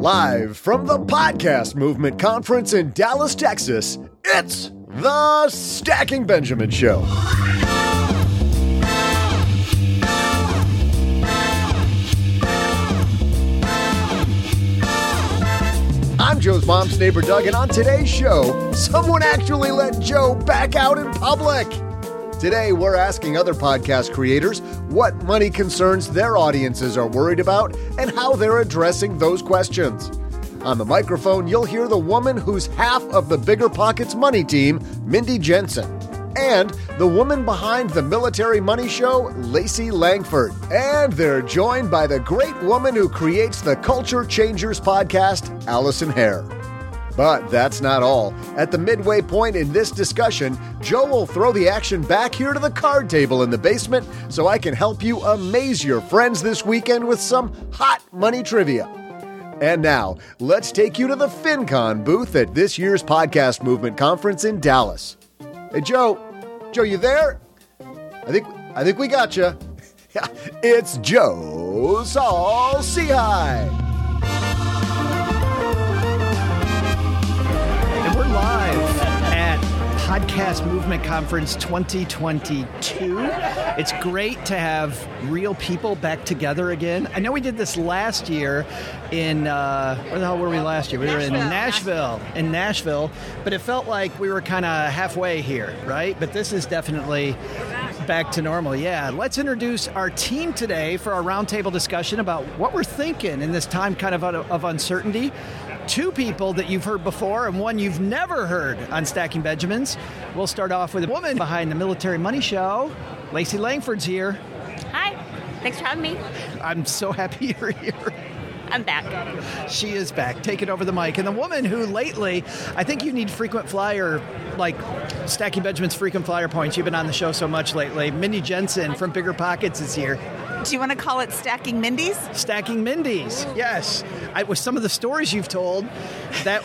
Live from the Podcast Movement Conference in Dallas, Texas, it's the Stacking Benjamin Show. I'm Joe's mom's neighbor Doug, and on today's show, someone actually let Joe back out in public. Today, we're asking other podcast creators what money concerns their audiences are worried about and how they're addressing those questions. On the microphone, you'll hear the woman who's half of the Bigger Pockets Money team, Mindy Jensen, and the woman behind the Military Money Show, Lacey Langford. And they're joined by the great woman who creates the Culture Changers podcast, Allison Hare. But that's not all. At the midway point in this discussion, Joe will throw the action back here to the card table in the basement so I can help you amaze your friends this weekend with some hot money trivia. And now, let's take you to the FinCon booth at this year's Podcast Movement Conference in Dallas. Hey, Joe. Joe, you there? I think I think we got you. it's Joe Saul-Sehy. Podcast Movement Conference 2022. It's great to have real people back together again. I know we did this last year in, uh, where the hell were we last year? We were in Nashville, in Nashville, but it felt like we were kind of halfway here, right? But this is definitely back to normal. Yeah, let's introduce our team today for our roundtable discussion about what we're thinking in this time kind of of uncertainty two people that you've heard before and one you've never heard on Stacking Benjamins. We'll start off with a woman behind the Military Money Show. Lacey Langford's here. Hi, thanks for having me. I'm so happy you're here. I'm back. She is back, taking over the mic. And the woman who lately, I think you need frequent flyer, like Stacking Benjamin's frequent flyer points. You've been on the show so much lately. Mindy Jensen from Bigger Pockets is here. Do you want to call it Stacking Mindy's? Stacking Mindy's, yes. I, with some of the stories you've told, that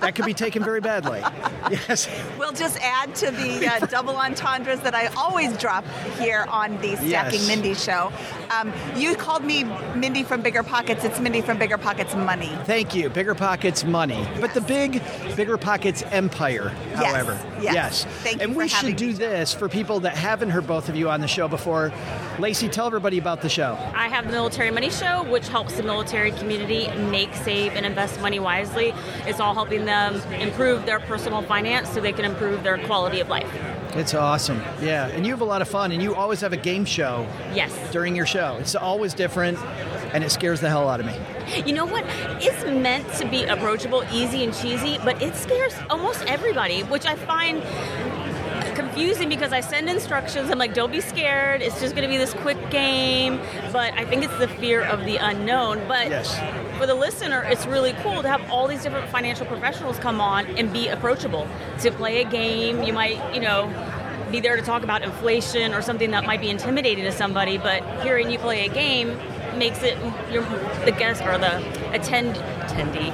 that could be taken very badly. Yes. We'll just add to the uh, double entendres that I always drop here on the Stacking Yes. Mindy show. Um, you called me Mindy from Bigger Pockets. It's Mindy from Bigger Pockets Money. Thank you. Bigger Pockets money. But the big Bigger Pockets empire, Yes, however. yes. Thank you and we should do this for people that haven't heard both of you on the show before. Lacey, tell everybody about the show. I have the Military Money Show, which helps the military community make, save, and invest money wisely. It's all helping them improve their personal finance so they can improve their quality of life. It's awesome. Yeah. And you have a lot of fun, and you always have a game show Yes. during your show. It's always different, and it scares the hell out of me. You know what? It's meant to be approachable, easy, and cheesy, but it scares almost everybody, which I find confusing because I send instructions. I'm like, don't be scared. It's just going to be this quick game. But I think it's the fear of the unknown. But Yes. for the listener, it's really cool to have all these different financial professionals come on and be approachable. To play a game, you might, you know, be there to talk about inflation or something that might be intimidating to somebody, but hearing you play a game makes it your the guest or the attend attendee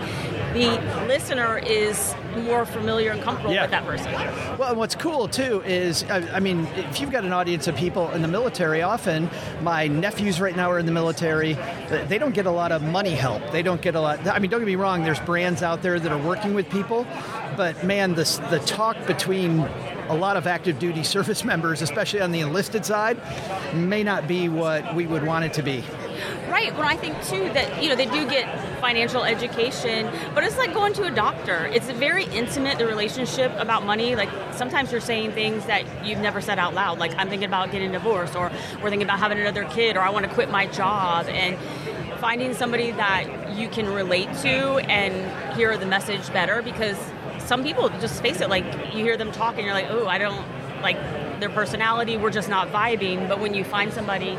the listener is more familiar and comfortable Yeah. with that person. Well, and what's cool too is, I, I mean, if you've got an audience of people in the military, often my nephews right now are in the military. They don't get a lot of money help. They don't get a lot. I mean, don't get me wrong. There's brands out there that are working with people, but man, the the talk between a lot of active duty service members, especially on the enlisted side, may not be what we would want it to be. Right. Well, I think too that you know they do get financial education, but it's like going to a doctor. It's a very intimate the relationship about money. Like sometimes you're saying things that you've never said out loud. Like I'm thinking about getting divorced, or we're thinking about having another kid, or I want to quit my job, and finding somebody that you can relate to and hear the message better because some people just face it like you hear them talk and you're like oh i don't like their personality we're just not vibing but when you find somebody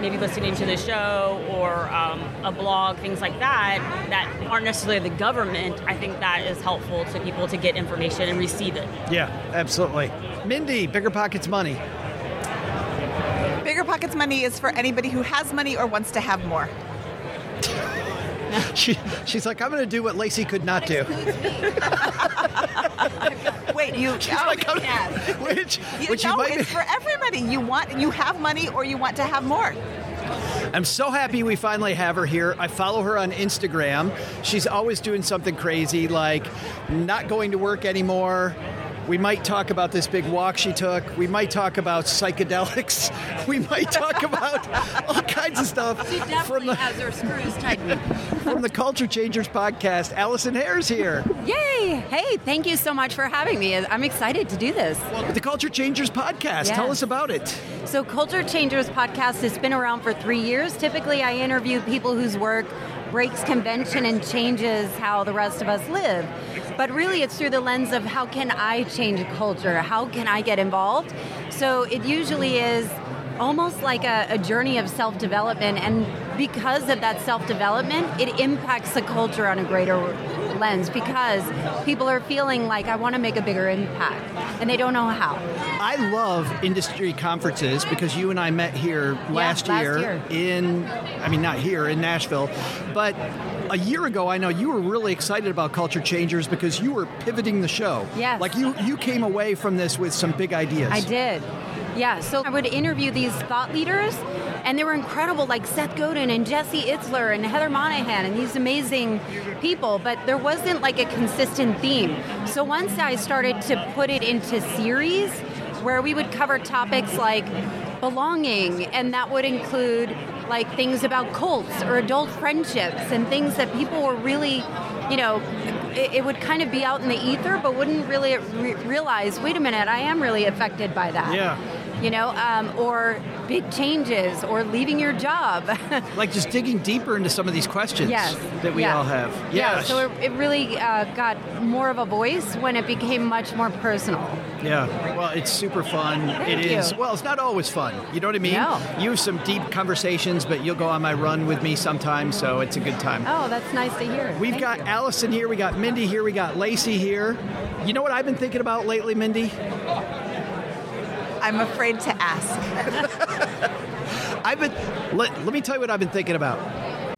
maybe listening to the show or um, a blog things like that that aren't necessarily the government i think that is helpful to people to get information and receive it Yeah, absolutely. Mindy, bigger pockets money. Bigger Pockets money is for anybody who has money or wants to have more. She, she's like, I'm going to do what Lacey could not do. Wait, you? oh, Like, I'm- which, you which you might be- it's for everybody. You want, you have money, or you want to have more. I'm so happy we finally have her here. I follow her on Instagram. She's always doing something crazy, like not going to work anymore. We might talk about this big walk she took. We might talk about psychedelics. We might talk about all kinds of stuff She from the has her screws tightened. from the Culture Changers podcast. Allison Hare's here. Yay! Hey, thank you so much for having me. I'm excited to do this. The Culture Changers podcast. Yeah. Tell us about it. So, Culture Changers podcast has been around for three years. Typically, I interview people whose work breaks convention and changes how the rest of us live. But really, it's through the lens of how can I change a culture? How can I get involved? So, it usually is almost like a, a journey of self development. And because of that self development, it impacts the culture on a greater lens because people are feeling like I want to make a bigger impact and they don't know how. I love industry conferences because you and I met here last, last year, year. in, I mean, not here in Nashville, but a year ago, I know you were really excited about Culture Changers because you were pivoting the show. Yes. Like you, you came away from this with some big ideas. I did. Yeah, so I would interview these thought leaders, and they were incredible, like Seth Godin and Jesse Itzler and Heather Monahan, and these amazing people, but there wasn't like a consistent theme. So once I started to put it into series, where we would cover topics like belonging, and that would include like things about cults or adult friendships and things that people were really, you know, it, it would kind of be out in the ether, but wouldn't really re- realize, wait a minute, I am really affected by that. Yeah. You know, um, or big changes, or leaving your job. Like just digging deeper into some of these questions yes. that we Yeah. all have. Yeah. Yeah. So it, it really uh, got more of a voice when it became much more personal. Yeah, well, it's super fun. Thank It is. you. Well, it's not always fun. You know what I mean? No. You have some deep conversations, but you'll go on my run with me sometimes, so it's a good time. Oh, that's nice to hear. We've Thank got you. Allison here, we got Mindy here, we got Lacey here. You know what I've been thinking about lately, Mindy? I'm afraid to ask. I've been let, let me tell you what I've been thinking about.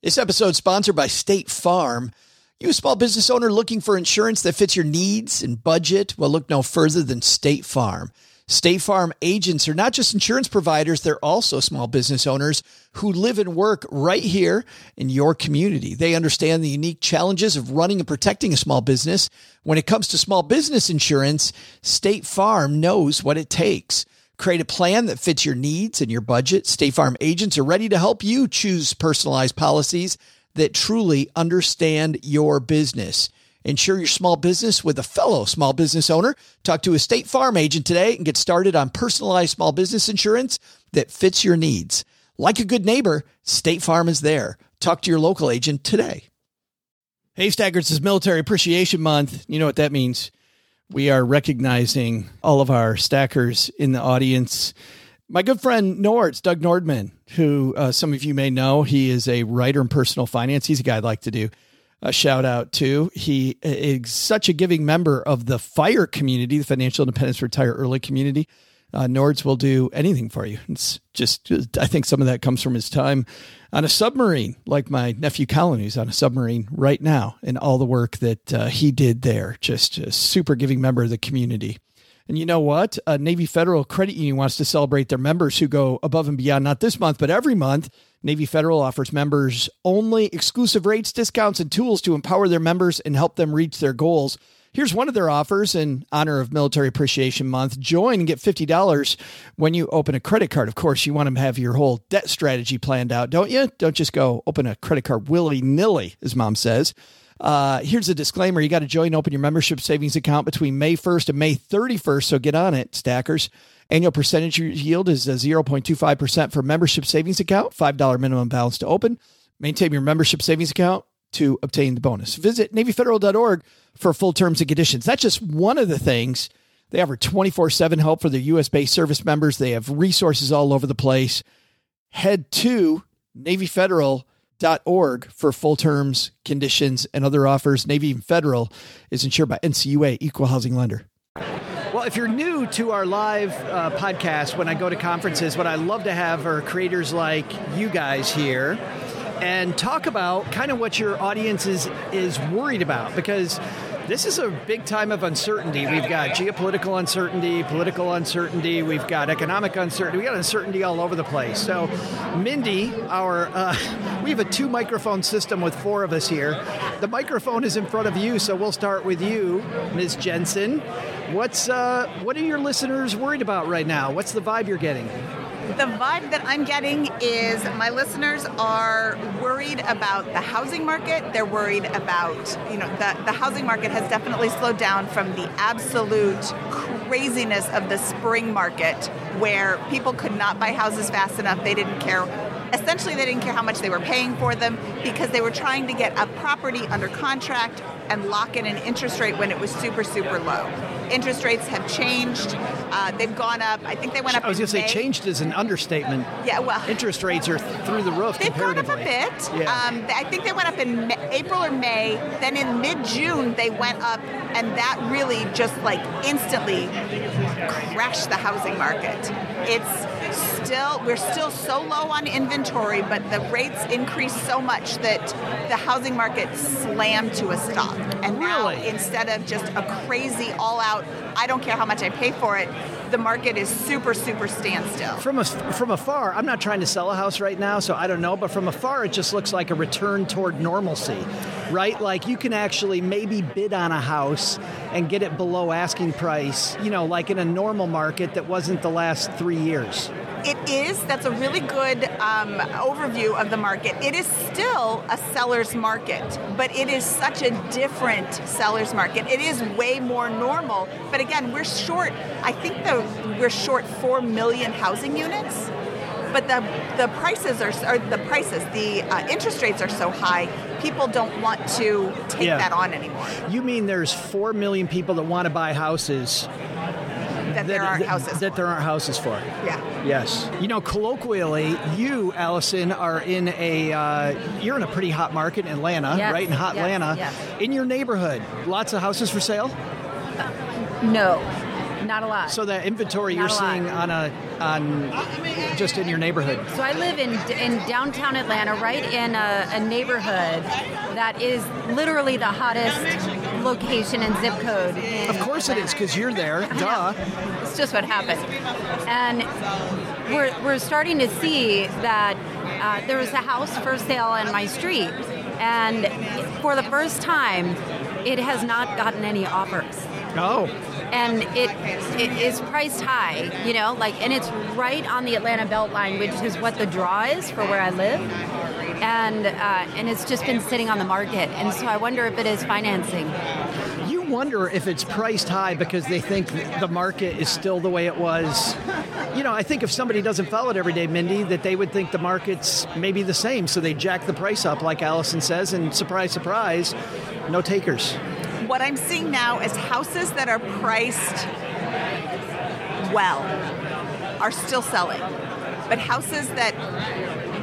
This episode sponsored by State Farm. You a small business owner looking for insurance that fits your needs and budget? Well, look no further than State Farm. State Farm agents are not just insurance providers, they're also small business owners who live and work right here in your community. They understand the unique challenges of running and protecting a small business. When it comes to small business insurance, State Farm knows what it takes. Create a plan that fits your needs and your budget. State Farm agents are ready to help you choose personalized policies that truly understand your business. Insure your small business with a fellow small business owner. Talk to a State Farm agent today and get started on personalized small business insurance that fits your needs. Like a good neighbor, State Farm is there. Talk to your local agent today. Hey, Staggers is Military Appreciation Month. You know what that means. We are recognizing all of our stackers in the audience. My good friend Nords, Doug Nordman, who uh, some of you may know, he is a writer in personal finance. He's a guy I'd like to do a shout out to. He is such a giving member of the FIRE community, the Financial Independence Retire Early community. Uh, Nords will do anything for you. It's just, I think some of that comes from his time on a submarine, like my nephew Colin, who's on a submarine right now, and all the work that uh, he did there. Just a super giving member of the community. And you know what? Navy Federal Credit Union wants to celebrate their members who go above and beyond, not this month, but every month. Navy Federal offers members only exclusive rates, discounts, and tools to empower their members and help them reach their goals. Here's one of their offers in honor of Military Appreciation Month. Join and get $50 when you open a credit card. Of course, you want to have your whole debt strategy planned out, don't you? Don't just go open a credit card willy nilly, as mom says. Uh, here's a disclaimer you got to join and open your membership savings account between May 1st and May 31st, so get on it, stackers. Annual percentage yield is 0.25% for membership savings account, $5 minimum balance to open. Maintain your membership savings account to obtain the bonus. Visit NavyFederal.org for full terms and conditions. That's just one of the things. They offer 24 7 help for their US based service members. They have resources all over the place. Head to NavyFederal.org for full terms, conditions, and other offers. Navy Federal is insured by NCUA, equal housing lender. Well, if you're new to our live uh, podcast, when I go to conferences, what I love to have are creators like you guys here and talk about kind of what your audience is, is worried about because this is a big time of uncertainty. We've got geopolitical uncertainty, political uncertainty, we've got economic uncertainty, we got uncertainty all over the place. So, Mindy, our uh, we have a two microphone system with four of us here. The microphone is in front of you, so we'll start with you, Ms. Jensen. What's uh, what are your listeners worried about right now? What's the vibe you're getting? The vibe that I'm getting is my listeners are worried about the housing market. They're worried about, you know, the, the housing market has definitely slowed down from the absolute craziness of the spring market where people could not buy houses fast enough. They didn't care essentially they didn't care how much they were paying for them because they were trying to get a property under contract and lock in an interest rate when it was super super low. Interest rates have changed. Uh, they've gone up. I think they went up i was going to say changed is an understatement. Yeah well interest rates are through the roof they've gone up a bit. Yeah. Um, i think they went up in May, april or may. Then in mid-june they went up and that really just like instantly crashed the housing market. It's still we're still so low on inventory, but the rates increased so much that the housing market slammed to a stop. And now really? instead of just a crazy all out, I don't care how much I pay for it, the market is super super standstill. From a, from afar, I'm not trying to sell a house right now, so I don't know. But from afar, it just looks like a return toward normalcy, right? Like you can actually maybe bid on a house and get it below asking price, you know, like in a normal market that wasn't the last three years. It is. That's a really good um, overview of the market. It is still a seller's market, but it is such a different seller's market. It is way more normal. But again, we're short. I think the we're short four million housing units. But the the prices are, are the prices. The uh, interest rates are so high. People don't want to take Yeah. that on anymore. You mean there's four million people that want to buy houses That there aren't that, houses. that for. there aren't houses for? Yeah. Yes. You know, colloquially, you, Allison, are in a uh, you're in a pretty hot market in Atlanta, Yes, right? In hot yes, Atlanta. yes. In your neighborhood, lots of houses for sale. No, not a lot. So the inventory Not you're lot. seeing on a on just in your neighborhood. So I live in in downtown Atlanta, right in a, a neighborhood that is literally the hottest location and zip code. Of course it is, because you're there. Duh. It's just what happened. And we're, we're starting to see that uh, there was a house for sale in my street. And for the first time, it has not gotten any offers. Oh, And it, it is priced high, you know, like, and it's right on the Atlanta Beltline, which is what the draw is for where I live. And, uh, and it's just been sitting on the market. And so I wonder if it is financing. you wonder if it's priced high because they think the market is still the way it was. You know, I think if somebody doesn't follow it every day, Mindy, that they would think the market's maybe the same, so they jack the price up, like Allison says, and surprise, surprise, no takers. What I'm seeing now is houses that are priced well are still selling, but houses that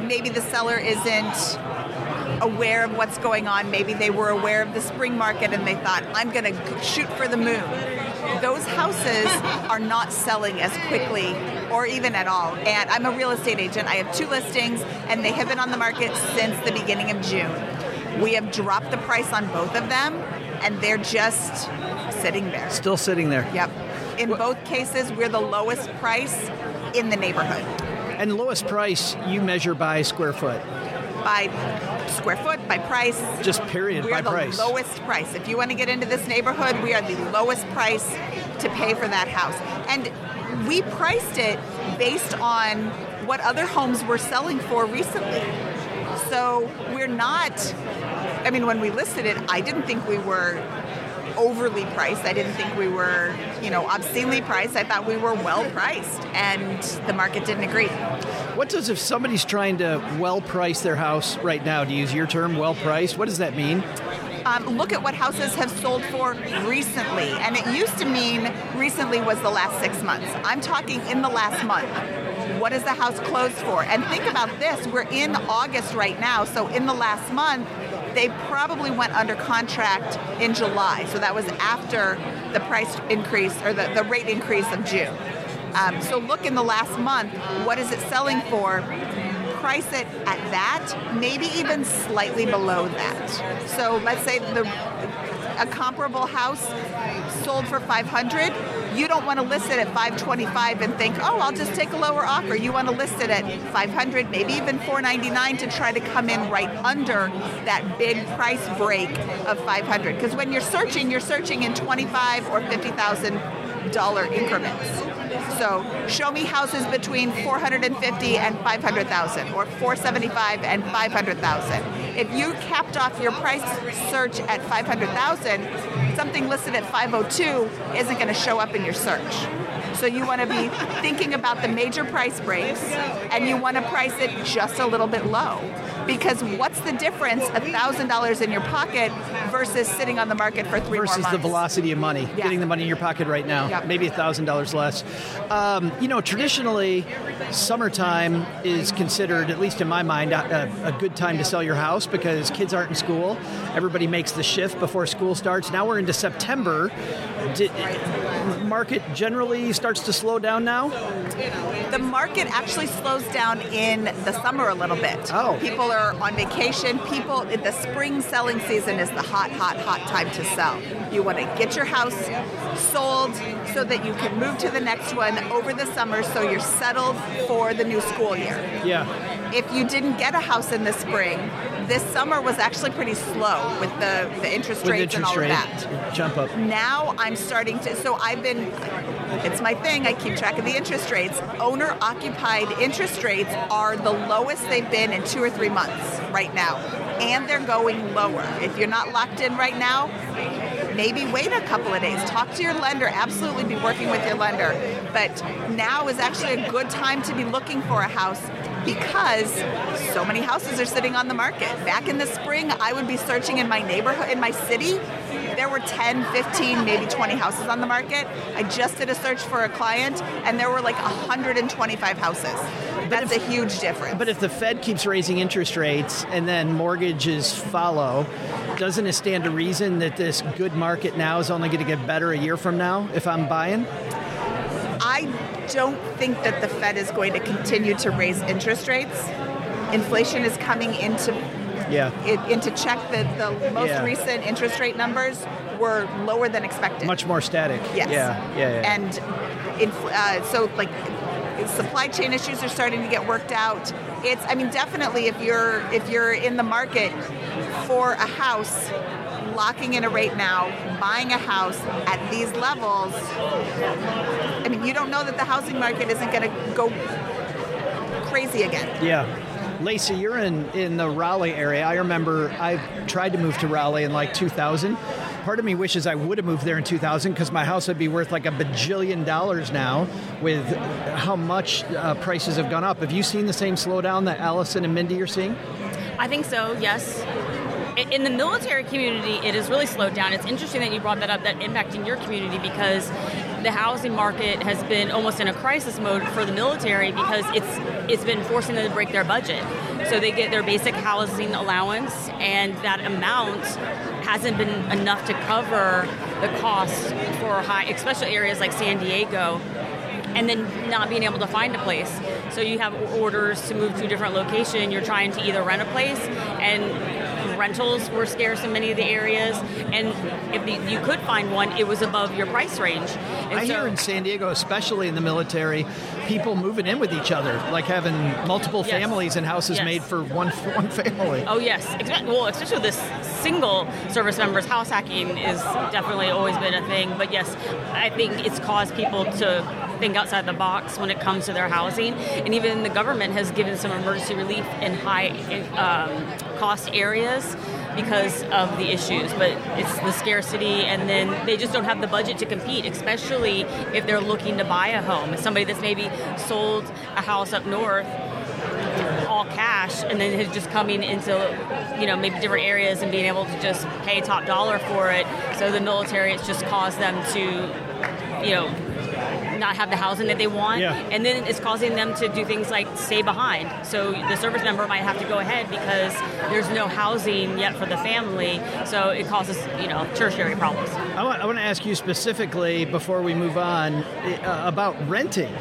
maybe the seller isn't aware of what's going on. Maybe they were aware of the spring market and they thought, I'm going to shoot for the moon. those houses are not selling as quickly or even at all. And I'm a real estate agent. I have two listings, and they have been on the market since the beginning of June. We have dropped the price on both of them, and they're just sitting there. Still sitting there. Yep. In both cases, we're the lowest price in the neighborhood. And lowest price you measure by square foot. By square foot, by price. Just period we by are the price. lowest price. If you want to get into this neighborhood, we are the lowest price to pay for that house. And we priced it based on what other homes were selling for recently. So we're not, I mean, when we listed it, I didn't think we were overly priced. I didn't think we were, you know, obscenely priced. I thought we were well priced, and the market didn't agree. What does if somebody's trying to well price their house right now, to use your term, well priced, what does that mean? Um, look at what houses have sold for recently. And it used to mean recently was the last six months. I'm talking in the last month. What is the house closed for? And think about this we're in August right now, so in the last month, they probably went under contract in July. So that was after the price increase or the, the rate increase of June. Um, so look in the last month, what is it selling for? Price it at that, maybe even slightly below that. So let's say the a comparable house sold for 500 you don't want to list it at 525 and think oh i'll just take a lower offer. You want to list it at 500 maybe even 499 to try to come in right under that big price break of 500 because when you're searching you're searching in 25 or 50000 dollar increments so show me houses between 450 and 500,000 or 475 and 500,000. If you capped off your price search at 500,000, something listed at 502 isn't going to show up in your search. So you want to be thinking about the major price breaks and you want to price it just a little bit low. Because what's the difference, $1,000 in your pocket versus sitting on the market for three versus the velocity of money, Yeah. getting the money in your pocket right now, Yep. maybe thousand dollars less. Um, you know, traditionally, summertime is considered, at least in my mind, a, a good time to sell your house because kids aren't in school. Everybody makes the shift before school starts. Now we're into September. Did, market generally starts to slow down now. the market actually slows down in the summer a little bit. Oh. People are on vacation. People, the spring selling season is the hot, hot, hot time to sell. You want to get your house sold so that you can move to the next one over the summer so you're settled for the new school year. Yeah. If you didn't get a house in the spring, this summer was actually pretty slow with the, the interest With rates and interest all rate of that jump up. now I'm starting to. So I've been. It's my thing. I keep track of the interest rates. Owner occupied interest rates are the lowest they've been in two or three months right now, and they're going lower. If you're not locked in right now, maybe wait a couple of days. Talk to your lender. Absolutely be working with your lender. But now is actually a good time to be looking for a house because so many houses are sitting on the market. Back in the spring, I would be searching in my neighborhood, in my city. There were 10, 15, maybe 20 houses on the market. I just did a search for a client and there were like 125 houses. That's a huge difference. But if the Fed keeps raising interest rates and then mortgages follow, doesn't it stand to reason that this good market now is only going to get better a year from now if I'm buying? I don't think that the Fed is going to continue to raise interest rates. Inflation is coming into Yeah. it, into check that the most Yeah. recent interest rate numbers were lower than expected. Much more static. Yes. Yeah. Yeah. yeah. And inf- uh, so, like, supply chain issues are starting to get worked out. It's, I mean, definitely if you're if you're in the market for a house, locking in a rate now, buying a house at these levels. I mean, you don't know that the housing market isn't going to go crazy again. Yeah. Lacey, you're in, in the Raleigh area. I remember I tried to move to Raleigh in like 2000. Part of me wishes I would have moved there in 2000 because my house would be worth like a bajillion dollars now with how much uh, prices have gone up. Have you seen the same slowdown that Allison and Mindy are seeing? I think so, yes. In the military community, it has really slowed down. It's interesting that you brought that up, that impact in your community, because the housing market has been almost in a crisis mode for the military because it's it's been forcing them to break their budget. So they get their basic housing allowance, and that amount hasn't been enough to cover the cost for high, especially areas like San Diego, and then not being able to find a place. So you have orders to move to a different location. You're trying to either rent a place and rentals were scarce in many of the areas, and if the, you could find one, it was above your price range. And I so- hear in San Diego, especially in the military, people moving in with each other, like having multiple Yes. families and houses Yes. made for one one family. Oh yes, well, especially with this single service members, house hacking is definitely always been a thing. But yes, I think it's caused people to think outside the box when it comes to their housing, and even the government has given some emergency relief in high um, cost areas because of the issues. But it's the scarcity, and then they just don't have the budget to compete, especially if they're looking to buy a home. Somebody that's maybe sold a house up north all cash and then is just coming into you know maybe different areas and being able to just pay top dollar for it so the military it's just caused them to you know not have the housing that they want Yeah. and then it's causing them to do things like stay behind so the service member might have to go ahead because there's no housing yet for the family so it causes you know tertiary problems I want, I want to ask you specifically before we move on uh, about renting.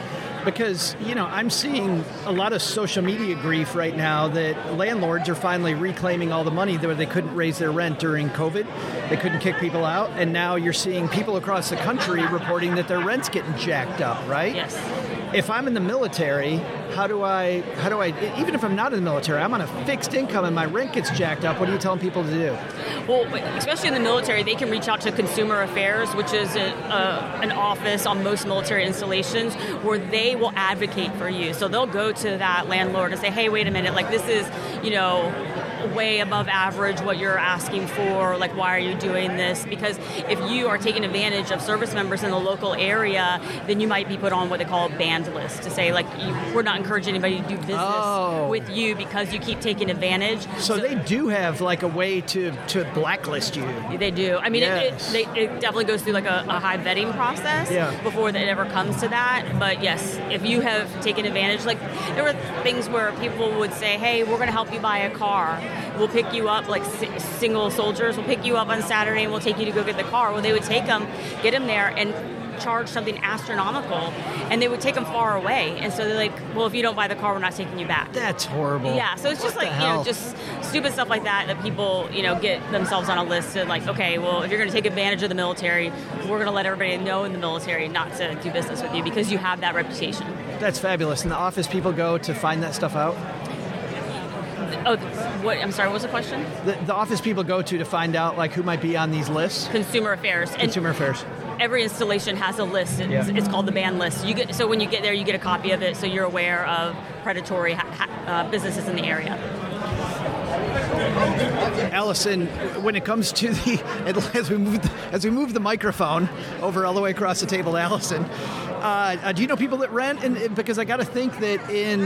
Because, you know, I'm seeing a lot of social media grief right now that landlords are finally reclaiming all the money that they couldn't raise their rent during COVID. They couldn't kick people out. And now you're seeing people across the country reporting that their rent's getting jacked up, right? yes if I'm in the military, how do I how do I even if I'm not in the military, I'm on a fixed income and my rent gets jacked up. What are you telling people to do? Well, especially in the military, they can reach out to Consumer Affairs, which is a, a, an office on most military installations where they will advocate for you. So they'll go to that landlord and say, hey, wait a minute, like this is, you know, way above average what you're asking for. Like, why are you doing this? Because if you are taking advantage of service members in the local area, then you might be put on what they call a banned list to say, like, you, we're not encouraging anybody to do business Oh. with you because you keep taking advantage. So they do have like a way to to blacklist you. They do. I mean, Yes. it, it, they, it definitely goes through like a, a high vetting process Yeah. before it ever comes to that. But yes, if you have taken advantage, like there were things where people would say, "Hey, we're going to help you buy a car. We'll pick you up, like single soldiers. We'll pick you up on Saturday and we'll take you to go get the car." Well, they would take them, get them there, and charge something astronomical, and they would take them far away. And so they're like, "Well, if you don't buy the car, we're not taking you back." That's horrible. Yeah, so it's just What like you know, just stupid stuff like that that people you know get themselves on a list of like, okay, well, if you're going to take advantage of the military, we're going to let everybody know in the military not to do business with you because you have that reputation. That's fabulous. And the office people go to find that stuff out. Oh, what? I'm sorry. What was the question? The, the office people go to to find out like who might be on these lists. Consumer affairs and Consumer affairs. every installation has a list. It's, Yeah. it's called the ban list. You get so when you get there, you get a copy of it, so you're aware of predatory ha- ha- uh, businesses in the area. Allison, when it comes to the as we move the, as we move the microphone over all the way across the table to Allison, uh, uh, do you know people that rent? And and- because I got to think that in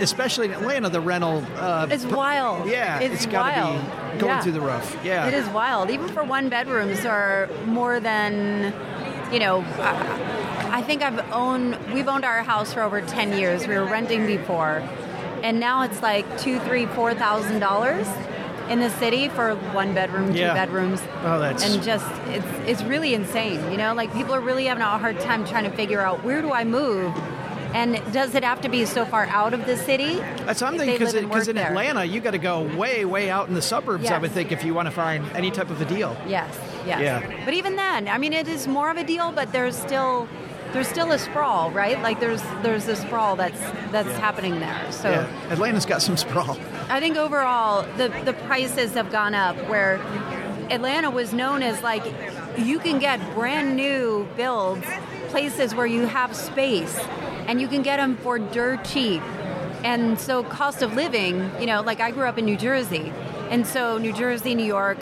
especially in Atlanta, the rental uh, It's wild. Yeah, it's, it's got to wild. be going Yeah. through the roof. Yeah, It is wild. Even for one bedrooms are more than, you know, I, think I've owned, we've owned our house for over 10 years. We were renting before. And now it's like two, three, four thousand dollars in the city for one bedroom, two Yeah. bedrooms. Oh, that's- and just it's it's really insane. You know, like people are really having a hard time trying to figure out where do I move, and does it have to be so far out of the city? That's what I'm thinking because in? Atlanta, you got to go way, way out in the suburbs. I would think if you want to find any type of a deal. Yes, yes. Yeah. But even then, I mean, it is more of a deal, but there's still there's still a sprawl, right? Like there's there's a sprawl that's that's happening there. So Yeah, Atlanta's got some sprawl. I think overall the the prices have gone up. Where Atlanta was known as like you can get brand new builds, places where you have space, and you can get them for dirt cheap. And so cost of living, you know, like I grew up in New Jersey, and so New Jersey, New York,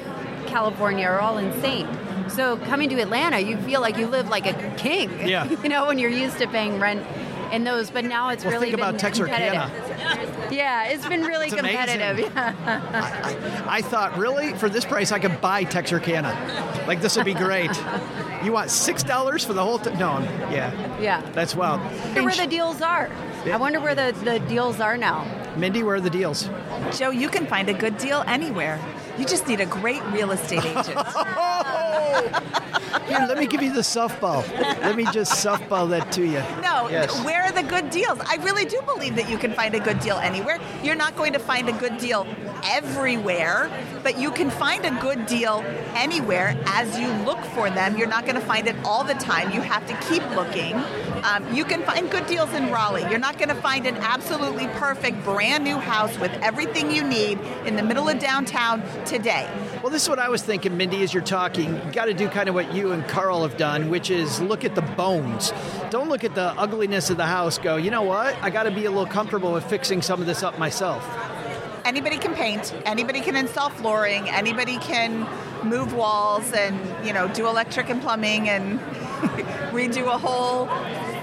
California are all insane. So coming to Atlanta, you feel like you live like a king. Yeah. you know, when you're used to paying rent in those, but now it's Well, really think been about Texarkana. competitive. Yeah, it's been really It's competitive. Yeah. I thought, really, for this price, I could buy Texarkana. Like this would be great. You want six dollars for the whole? T- no, yeah, Yeah. that's wild. I wonder where the deals are. I wonder where the, the deals are now. Mindy, where are the deals? Joe, you can find a good deal anywhere. You just need a great real estate agent. Here, let me give you the softball. Let me just softball that to you. No, Yes. where are the good deals? I really do believe that you can find a good deal anywhere. You're not going to find a good deal everywhere, but you can find a good deal anywhere as you look for them. You're not going to find it all the time. You have to keep looking. Um, you can find good deals in Raleigh. You're not going to find an absolutely perfect brand new house with everything you need in the middle of downtown today. Well, this is what I was thinking, Mindy, as you're talking. You got to do kind of what you and Carl have done, which is look at the bones. Don't look at the ugliness of the house. Go, you know what? I got to be a little comfortable with fixing some of this up myself. Anybody can paint anybody can install flooring anybody can move walls and you know do electric and plumbing and redo a whole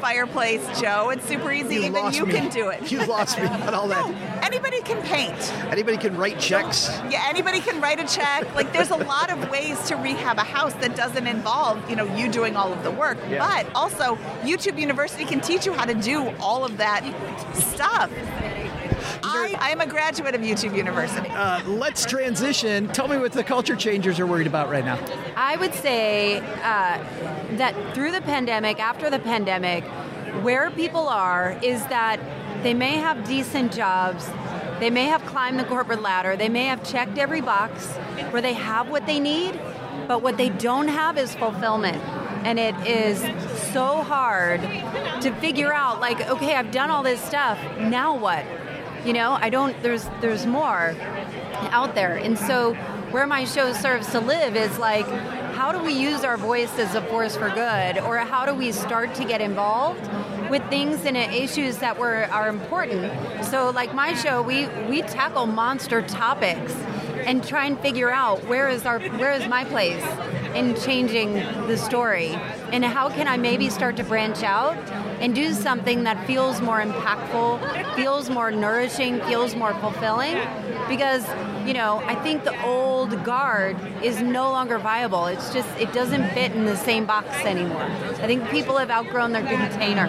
fireplace joe it's super easy You even you me. can do it You lost me on all that. no, anybody can paint Anybody can write checks. yeah anybody can write a check like there's a lot of ways to rehab a house that doesn't involve you know you doing all of the work Yeah. but also youtube university can teach you how to do all of that stuff I, I am a graduate of YouTube University. Uh, let's transition. Tell me what the culture changers are worried about right now. I would say uh, that through the pandemic, after the pandemic, where people are is that they may have decent jobs, they may have climbed the corporate ladder, they may have checked every box where they have what they need, but what they don't have is fulfillment. And it is so hard to figure out like, okay, I've done all this stuff, now what? You know, I don't there's there's more out there. And so where my show serves to live is like how do we use our voice as a force for good or how do we start to get involved with things and issues that were are important. So like my show we we tackle monster topics and try and figure out where is our where is my place in changing the story and how can I maybe start to branch out and do something that feels more impactful, feels more nourishing, feels more fulfilling because you know, I think the old guard is no longer viable. It's just it doesn't fit in the same box anymore. I think people have outgrown their container.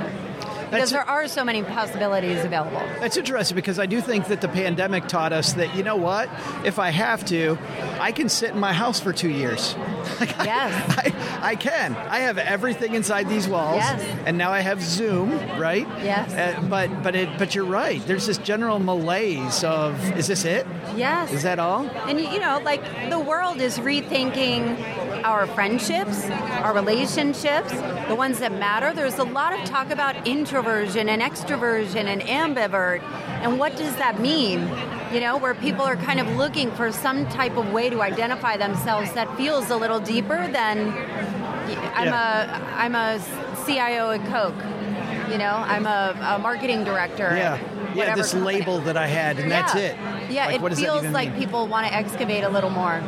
Because there are so many possibilities available. That's interesting because I do think that the pandemic taught us that, you know what? If I have to, I can sit in my house for two years. Like, I- Yes. I, I can. I have everything inside these walls. Yes. And now I have Zoom, right? Yes. Uh, but but it but you're right. There's this general malaise of is this it? Yes. Is that all? And you know, like the world is rethinking our friendships, our relationships, the ones that matter. There's a lot of talk about introversion and extroversion and ambivert. And what does that mean? You know, where people are kind of looking for some type of way to identify themselves that feels a little deeper than I'm Yeah. a I'm a CIO at Coke. You know, I'm a, a marketing director. Yeah. Yeah, this company. label that I had, and that's it. Yeah, Like, it feels like mean? people want to excavate a little more.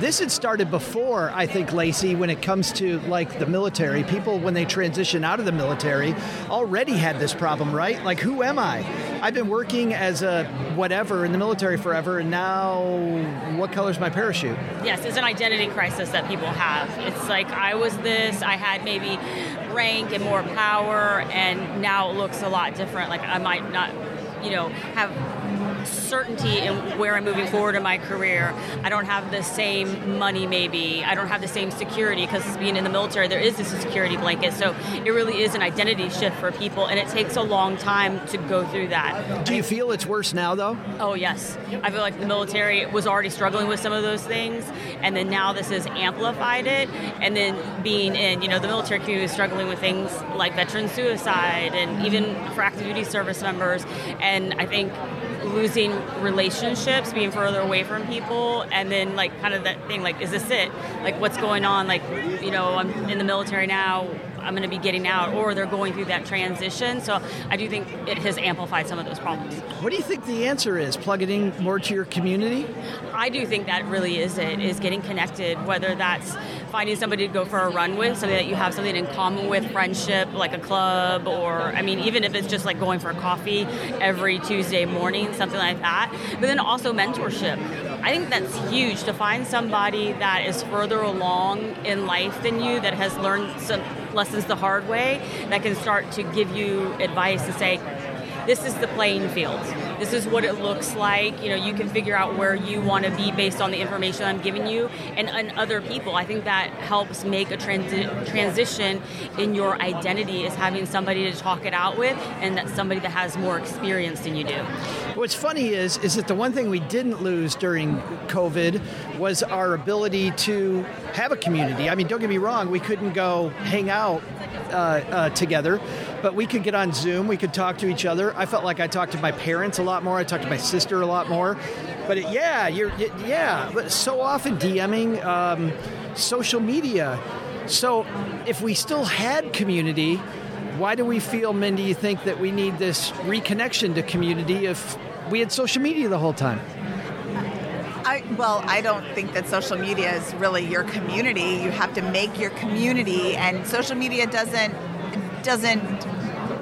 This had started before, I think, Lacey, when it comes to like the military. People, when they transition out of the military, already had this problem, right? Like, who am I? I've been working as a whatever in the military forever, and now what color's my parachute? Yes, it's an identity crisis that people have. It's like I was this, I had maybe rank and more power, and now it looks a lot different. Like I might not, you know, have certainty in where I'm moving forward in my career. I don't have the same money, maybe. I don't have the same security because being in the military, there is this security blanket. So it really is an identity shift for people, and it takes a long time to go through that. Do you feel it's worse now, though? Oh yes, I feel like the military was already struggling with some of those things, and then now this has amplified it. And then being in, you know, the military community is struggling with things like veteran suicide, and even for active duty service members. And I think losing relationships, being further away from people, and then like kind of that thing, like, is this it? Like, what's going on? Like, you know, I'm in the military now. I'm going to be getting out, or they're going through that transition. So I do think it has amplified some of those problems. What do you think the answer is? Plug it in more to your community? I do think that really is it, is getting connected, whether that's finding somebody to go for a run with, somebody that you have something in common with, friendship, like a club, or, I mean, even if it's just like going for a coffee every Tuesday morning, something like that. But then also mentorship. I think that's huge to find somebody that is further along in life than you, that has learned some lessons the hard way, that can start to give you advice and say, this is the playing field. This is what it looks like. You know, you can figure out where you want to be based on the information I'm giving you and, and other people. I think that helps make a transi- transition in your identity is having somebody to talk it out with and that somebody that has more experience than you do. What's funny is is that the one thing we didn't lose during COVID was our ability to have a community. I mean, don't get me wrong, we couldn't go hang out uh, uh, together, but we could get on Zoom. We could talk to each other. I felt like I talked to my parents a lot more. I talk to my sister a lot more. But it, yeah, you're it, yeah. But so often DMing, um, social media. So if we still had community, why do we feel, Mindy, you think that we need this reconnection to community if we had social media the whole time? I, well, I don't think that social media is really your community. You have to make your community, and social media doesn't doesn't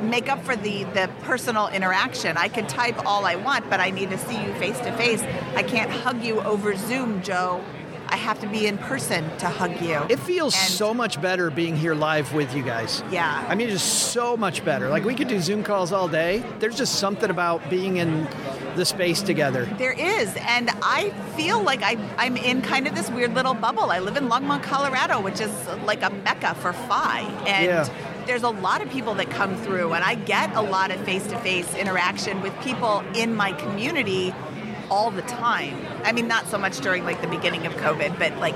make up for the the personal interaction. I can type all I want, but I need to see you face to face. I can't hug you over Zoom, Joe. I have to be in person to hug you. It feels And- so much better being here live with you guys. Yeah. I mean, it's so much better. Like, we could do Zoom calls all day. There's just something about being in the space together. There is, and I feel like I, I'm in kind of this weird little bubble. I live in Longmont, Colorado, which is like a mecca for FI, and Yeah. There's a lot of people that come through, and I get a lot of face-to-face interaction with people in my community all the time. I mean, not so much during like the beginning of COVID, but like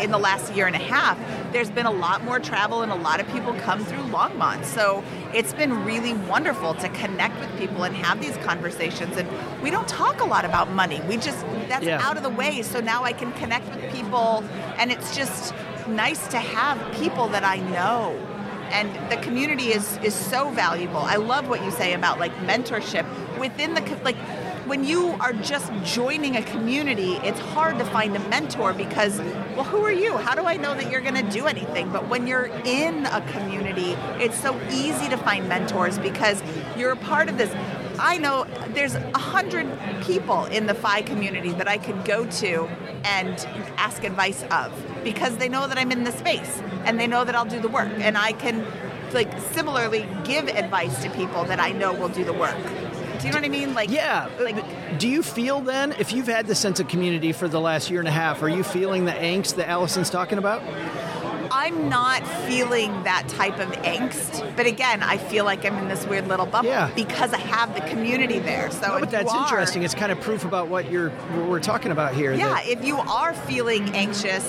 in the last year and a half, there's been a lot more travel and a lot of people come through Longmont. So it's been really wonderful to connect with people and have these conversations. And we don't talk a lot about money. We just, that's Yeah. out of the way. So now I can connect with people. And it's just nice to have people that I know. And the community is, is so valuable. I love what you say about like mentorship within the, like, when you are just joining a community, it's hard to find a mentor because, well, who are you? How do I know that you're going to do anything? But when you're in a community, it's so easy to find mentors because you're a part of this. I know there's a hundred people in the FI community that I could go to and ask advice of because they know that I'm in the space and they know that I'll do the work and I can like similarly give advice to people that I know will do the work. Do you know what I mean? Like Yeah. like Do you feel then, if you've had the sense of community for the last year and a half, are you feeling the angst that Allison's talking about? I'm not feeling that type of angst, but again, I feel like I'm in this weird little bubble Yeah. because I have the community there. So, No, but that's are- interesting. It's kind of proof about what you're what we're talking about here. Yeah, that- if you are feeling anxious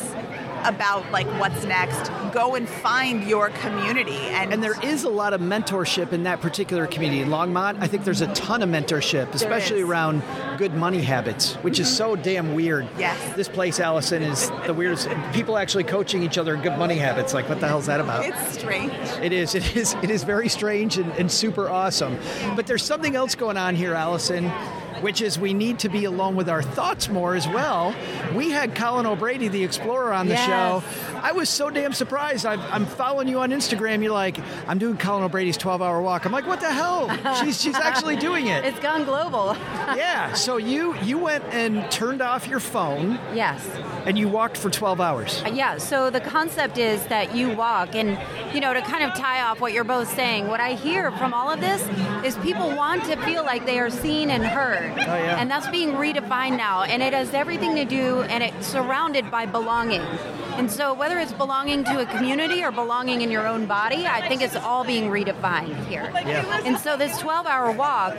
about like what's next, go and find your community. And, and there is a lot of mentorship in that particular community. In Longmont, I think there's a ton of mentorship, especially. Mm-hmm. around good money habits, which is so damn weird. Yes. This place, Allison, is the weirdest. People actually coaching each other in good money habits. Like, what the hell's that about? it's strange. It is. It is. It is very strange and, and super awesome. But there's something else going on here, Allison, which is we need to be alone with our thoughts more as well. We had Colin O'Brady, the explorer, on the Yes. show. I was so damn surprised. i I'm following you on Instagram. You're like, I'm doing Colin O'Brady's 12 hour walk. I'm like, what the hell? She's she's actually doing it. It's gone global. Yeah. So you you went and turned off your phone yes. and you walked for 12 hours. Uh, Yeah, so the concept is that you walk, and you know, to kind of tie off what you're both saying, what I hear from all of this is people want to feel like they are seen and heard. Oh, yeah. And that's being redefined now, and it has everything to do, and it's surrounded by belonging. And so, whether it's belonging to a community or belonging in your own body, I think it's all being redefined here. Yeah. And so, this 12 hour walk,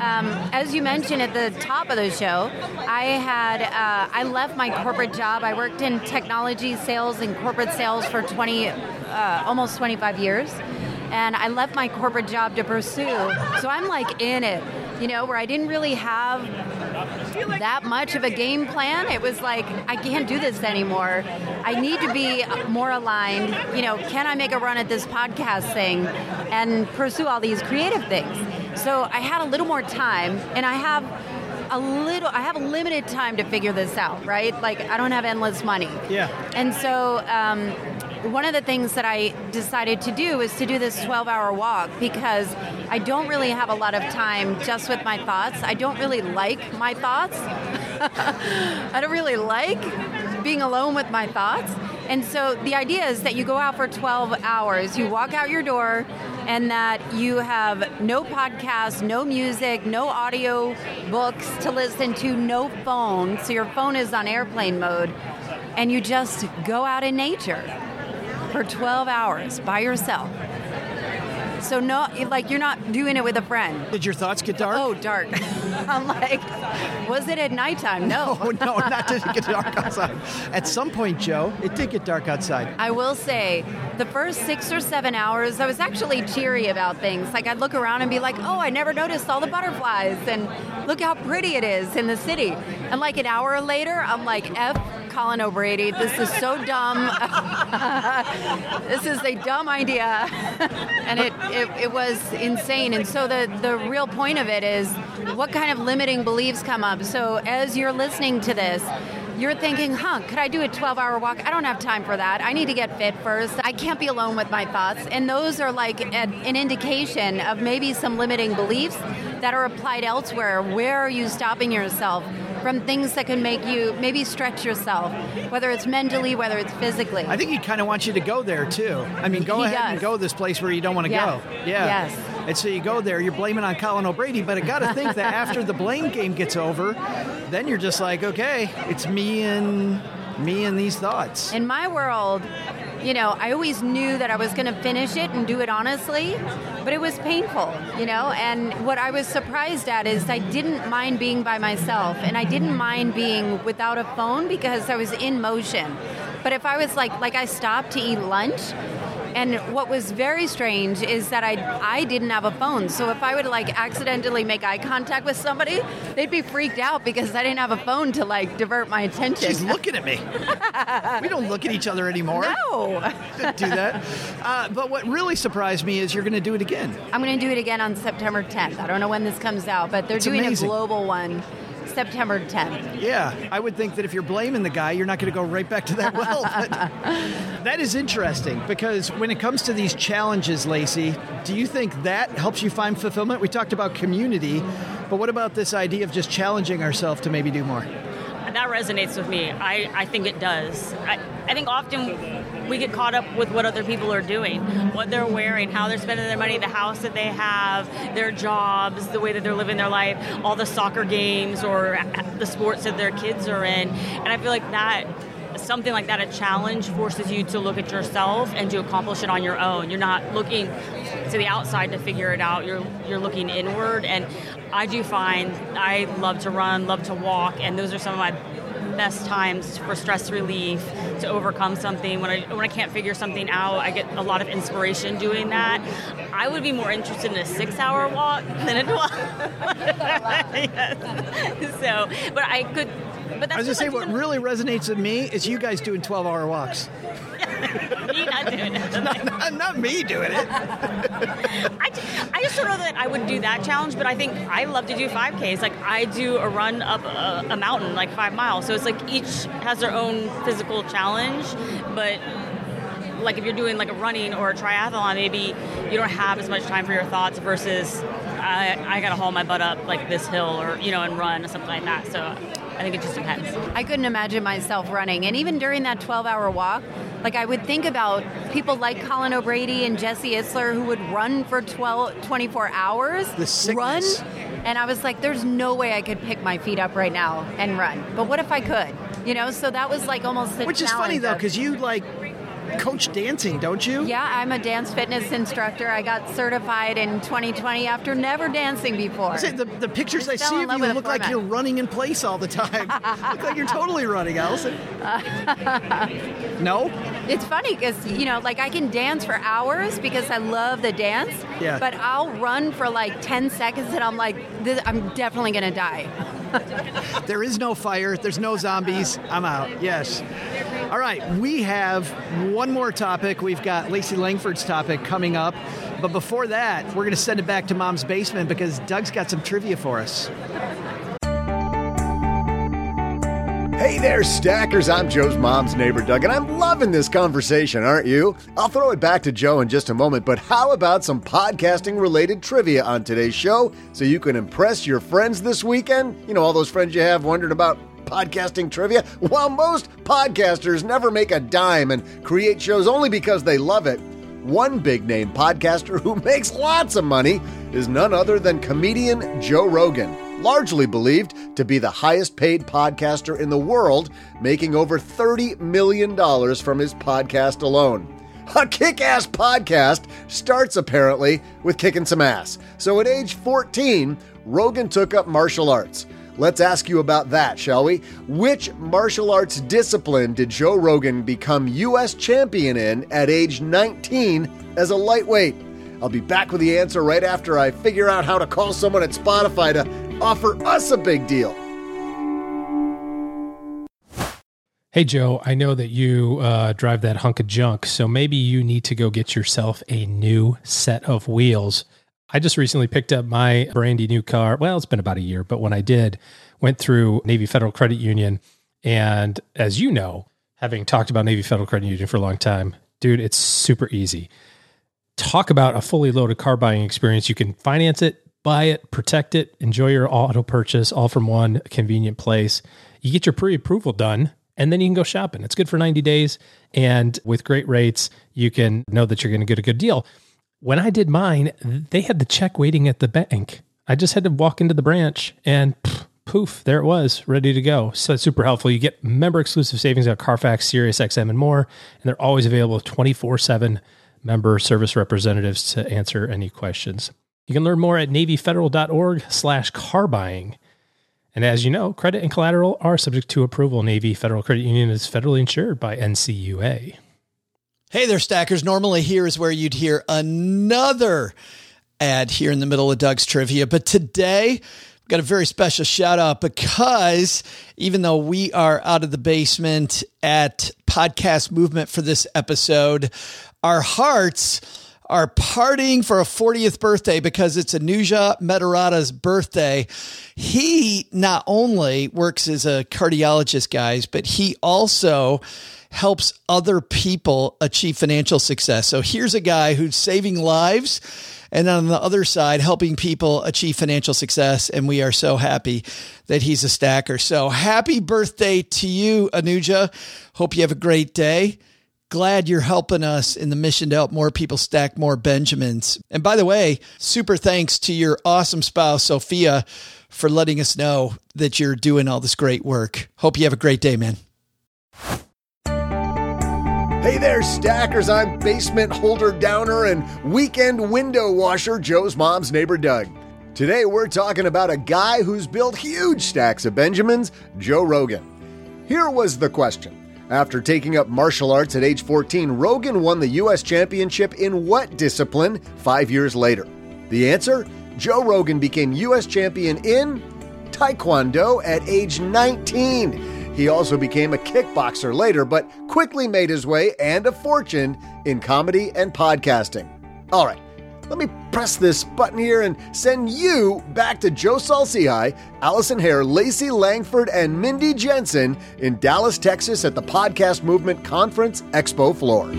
um, as you mentioned at the top of the show, I had, uh, I left my corporate job. I worked in technology sales and corporate sales for 20, uh, almost 25 years. And I left my corporate job to pursue. So I'm like in it, you know, where I didn't really have that much of a game plan. It was like, I can't do this anymore. I need to be more aligned. You know, can I make a run at this podcast thing and pursue all these creative things? So I had a little more time, and I have a little, I have a limited time to figure this out, right? Like, I don't have endless money. Yeah. And so, um, one of the things that I decided to do is to do this 12 hour walk because I don't really have a lot of time just with my thoughts. I don't really like my thoughts. I don't really like being alone with my thoughts. And so the idea is that you go out for 12 hours, you walk out your door, and that you have no podcast, no music, no audio books to listen to, no phone. So your phone is on airplane mode, and you just go out in nature for 12 hours by yourself. So no, like you're not doing it with a friend. Did your thoughts get dark? Oh, dark. I'm like, was it at nighttime? No. Oh, no, not did it get dark outside. At some point, Joe, it did get dark outside. I will say, the first six or seven hours, I was actually cheery about things. Like I'd look around and be like, oh, I never noticed all the butterflies, and look how pretty it is in the city. And like an hour later, I'm like, F Colin O'Brady, this is so dumb. this is a dumb idea. and it, it, it, was insane. And so the, the real point of it is what kind of limiting beliefs come up. So as you're listening to this, you're thinking, huh, could I do a 12 hour walk? I don't have time for that. I need to get fit first. I can't be alone with my thoughts. And those are like an indication of maybe some limiting beliefs that are applied elsewhere. Where are you stopping yourself? From things that can make you maybe stretch yourself, whether it's mentally, whether it's physically. I think he kind of wants you to go there too. I mean, go He ahead does. and go this place where you don't want to Yeah. go. Yeah. Yes. And so you go there, you're blaming on Colin O'Brady, but I got to think that after the blame game gets over, then you're just like, okay, it's me and me and these thoughts. In my world, you know, I always knew that I was going to finish it and do it honestly, but it was painful, you know. And what I was surprised at is I didn't mind being by myself and I didn't mind being without a phone because I was in motion. But if I was like, like I stopped to eat lunch, and what was very strange is that I I didn't have a phone. So if I would like accidentally make eye contact with somebody, they'd be freaked out because I didn't have a phone to like divert my attention. She's looking at me. we don't look at each other anymore. no. do that. Uh, but what really surprised me is you're going to do it again. I'm going to do it again on September 10th. I don't know when this comes out, but they're It's doing amazing. a global one September 10th. Yeah, I would think that if you're blaming the guy, you're not going to go right back to that well. But that is interesting because when it comes to these challenges, Lacey, do you think that helps you find fulfillment? We talked about community, but what about this idea of just challenging ourselves to maybe do more? That resonates with me. I, I think it does. I, I think often we get caught up with what other people are doing, what they're wearing, how they're spending their money, the house that they have, their jobs, the way that they're living their life, all the soccer games or the sports that their kids are in. And I feel like that something like that a challenge forces you to look at yourself and to accomplish it on your own. You're not looking to the outside to figure it out. You're you're looking inward. And i do find i love to run love to walk and those are some of my best times for stress relief to overcome something when I when I can't figure something out I get a lot of inspiration doing that I would be more interested in a six hour walk than a 12 Yes. so but I could but that's I was just say, what really resonates with me is you guys doing 12 hour walks. Me not doing it. not, not me doing it. I, ju- I just don't know that I would do that challenge, but I think I love to do 5Ks. Like I do a run up a, a mountain, like five miles. So it's like each has their own physical challenge, but like if you're doing like a running or a triathlon, maybe you don't have as much time for your thoughts versus I, I gotta haul my butt up like this hill or you know and run or something like that. So I think it just depends. I couldn't imagine myself running. And even during that 12 hour walk, like I would think about people like Colin O'Brady and Jesse Itzler who would run for 12, 24 hours. The sickness. Run. And I was like, there's no way I could pick my feet up right now and run. But what if I could? You know, so that was like almost the Which is funny though, because you like coach dancing, don't you? Yeah, I'm a dance fitness instructor. I got certified in 2020 after never dancing before. I say the, the pictures I fell see of you look like you're running in place all the time. look like you're totally running, Allison. no? It's funny because you know, like I can dance for hours because I love the dance. Yeah. But I'll run for like 10 seconds and I'm like, this, I'm definitely gonna die. There is no fire. There's no zombies. I'm out. Yes. All right. We have one more topic. We've got Lacey Langford's topic coming up. But before that, we're going to send it back to mom's basement because Doug's got some trivia for us. Hey there, stackers. I'm Joe's mom's neighbor, Doug, and I'm loving this conversation, aren't you? I'll throw it back to Joe in just a moment, but how about some podcasting related trivia on today's show so you can impress your friends this weekend? You know, all those friends you have wondering about podcasting trivia? While most podcasters never make a dime and create shows only because they love it, One big name podcaster who makes lots of money is none other than comedian Joe Rogan, largely believed to be the highest paid podcaster in the world, making over $30 million from his podcast alone. A kick ass podcast starts apparently with kicking some ass. So at age 14, Rogan took up martial arts. Let's ask you about that, shall we? Which martial arts discipline did Joe Rogan become U.S. champion in at age 19 as a lightweight? I'll be back with the answer right after I figure out how to call someone at Spotify to offer us a big deal. Hey, Joe, I know that you uh, drive that hunk of junk, so maybe you need to go get yourself a new set of wheels. I just recently picked up my brandy new car. Well, it's been about a year, but when I did, went through Navy Federal Credit Union. And as you know, having talked about Navy Federal Credit Union for a long time, dude, it's super easy. Talk about a fully loaded car buying experience. You can finance it, buy it, protect it, enjoy your auto purchase all from one convenient place. You get your pre approval done and then you can go shopping. It's good for 90 days. And with great rates, you can know that you're going to get a good deal. When I did mine, they had the check waiting at the bank. I just had to walk into the branch and poof, there it was, ready to go. So super helpful. You get member exclusive savings at Carfax, Sirius XM, and more. And they're always available 24 7 member service representatives to answer any questions. You can learn more at NavyFederal.org slash car buying. And as you know, credit and collateral are subject to approval. Navy Federal Credit Union is federally insured by NCUA. Hey there, stackers. Normally, here is where you'd hear another ad here in the middle of Doug's trivia. But today, we've got a very special shout out because even though we are out of the basement at Podcast Movement for this episode, our hearts are partying for a 40th birthday because it's Anuja Metarata's birthday. He not only works as a cardiologist, guys, but he also helps other people achieve financial success. So here's a guy who's saving lives and on the other side, helping people achieve financial success. And we are so happy that he's a stacker. So happy birthday to you, Anuja. Hope you have a great day glad you're helping us in the mission to help more people stack more Benjamins. And by the way, super thanks to your awesome spouse, Sophia, for letting us know that you're doing all this great work. Hope you have a great day, man. Hey there, stackers. I'm basement holder downer and weekend window washer, Joe's mom's neighbor, Doug. Today, we're talking about a guy who's built huge stacks of Benjamins, Joe Rogan. Here was the question after taking up martial arts at age 14, Rogan won the U.S. Championship in what discipline five years later? The answer? Joe Rogan became U.S. Champion in Taekwondo at age 19. He also became a kickboxer later, but quickly made his way and a fortune in comedy and podcasting. All right, let me press this button here and send you back to Joe Saul-Sehy, Allison Hare, Lacey Langford, and Mindy Jensen in Dallas, Texas at the Podcast Movement Conference Expo floor.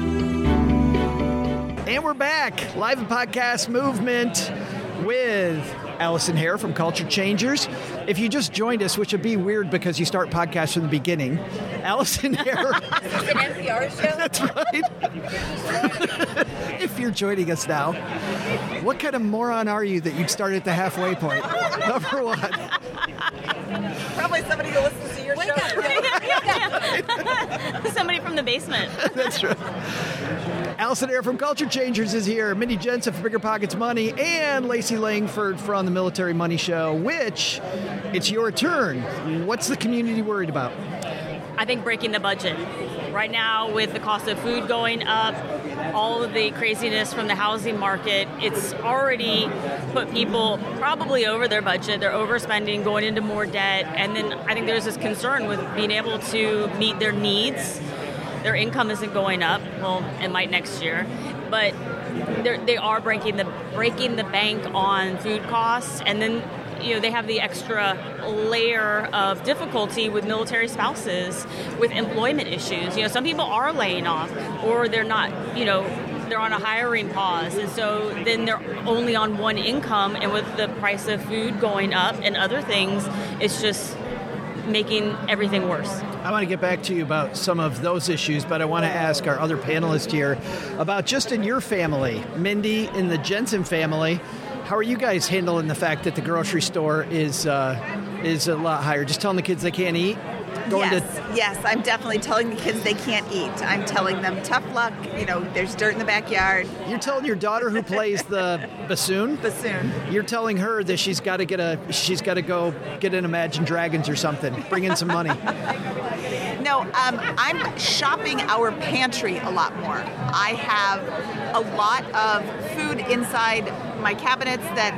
And we're back, live in Podcast Movement with Allison Hare from Culture Changers. If you just joined us, which would be weird because you start podcasts from the beginning, Allison Hare. it's an NPR show. That's right. if you're joining us now, what kind of moron are you that you'd start at the halfway point? Number one. Probably somebody who listens to your show. Somebody from the basement. That's right. Allison Hare from Culture Changers is here. Mindy Jensen from BiggerPockets Money and Lacey Langford from the Military Money Show, which it's your turn. What's the community worried about? I think breaking the budget. Right now, with the cost of food going up, all of the craziness from the housing market, it's already put people probably over their budget. They're overspending, going into more debt. And then I think there's this concern with being able to meet their needs. Their income isn't going up. Well, it might next year. But they are breaking the breaking the bank on food costs, and then you know they have the extra layer of difficulty with military spouses with employment issues. You know, some people are laying off, or they're not. You know, they're on a hiring pause, and so then they're only on one income, and with the price of food going up and other things, it's just making everything worse. I want to get back to you about some of those issues, but I want to ask our other panelist here about just in your family, Mindy in the Jensen family. How are you guys handling the fact that the grocery store is uh, is a lot higher? Just telling the kids they can't eat. Going yes, to- yes, I'm definitely telling the kids they can't eat. I'm telling them tough luck. You know, there's dirt in the backyard. You're telling your daughter who plays the bassoon. Bassoon. You're telling her that she's got to get a. She's got to go get an Imagine Dragons or something. Bring in some money. no, um, I'm shopping our pantry a lot more. I have a lot of food inside my cabinets that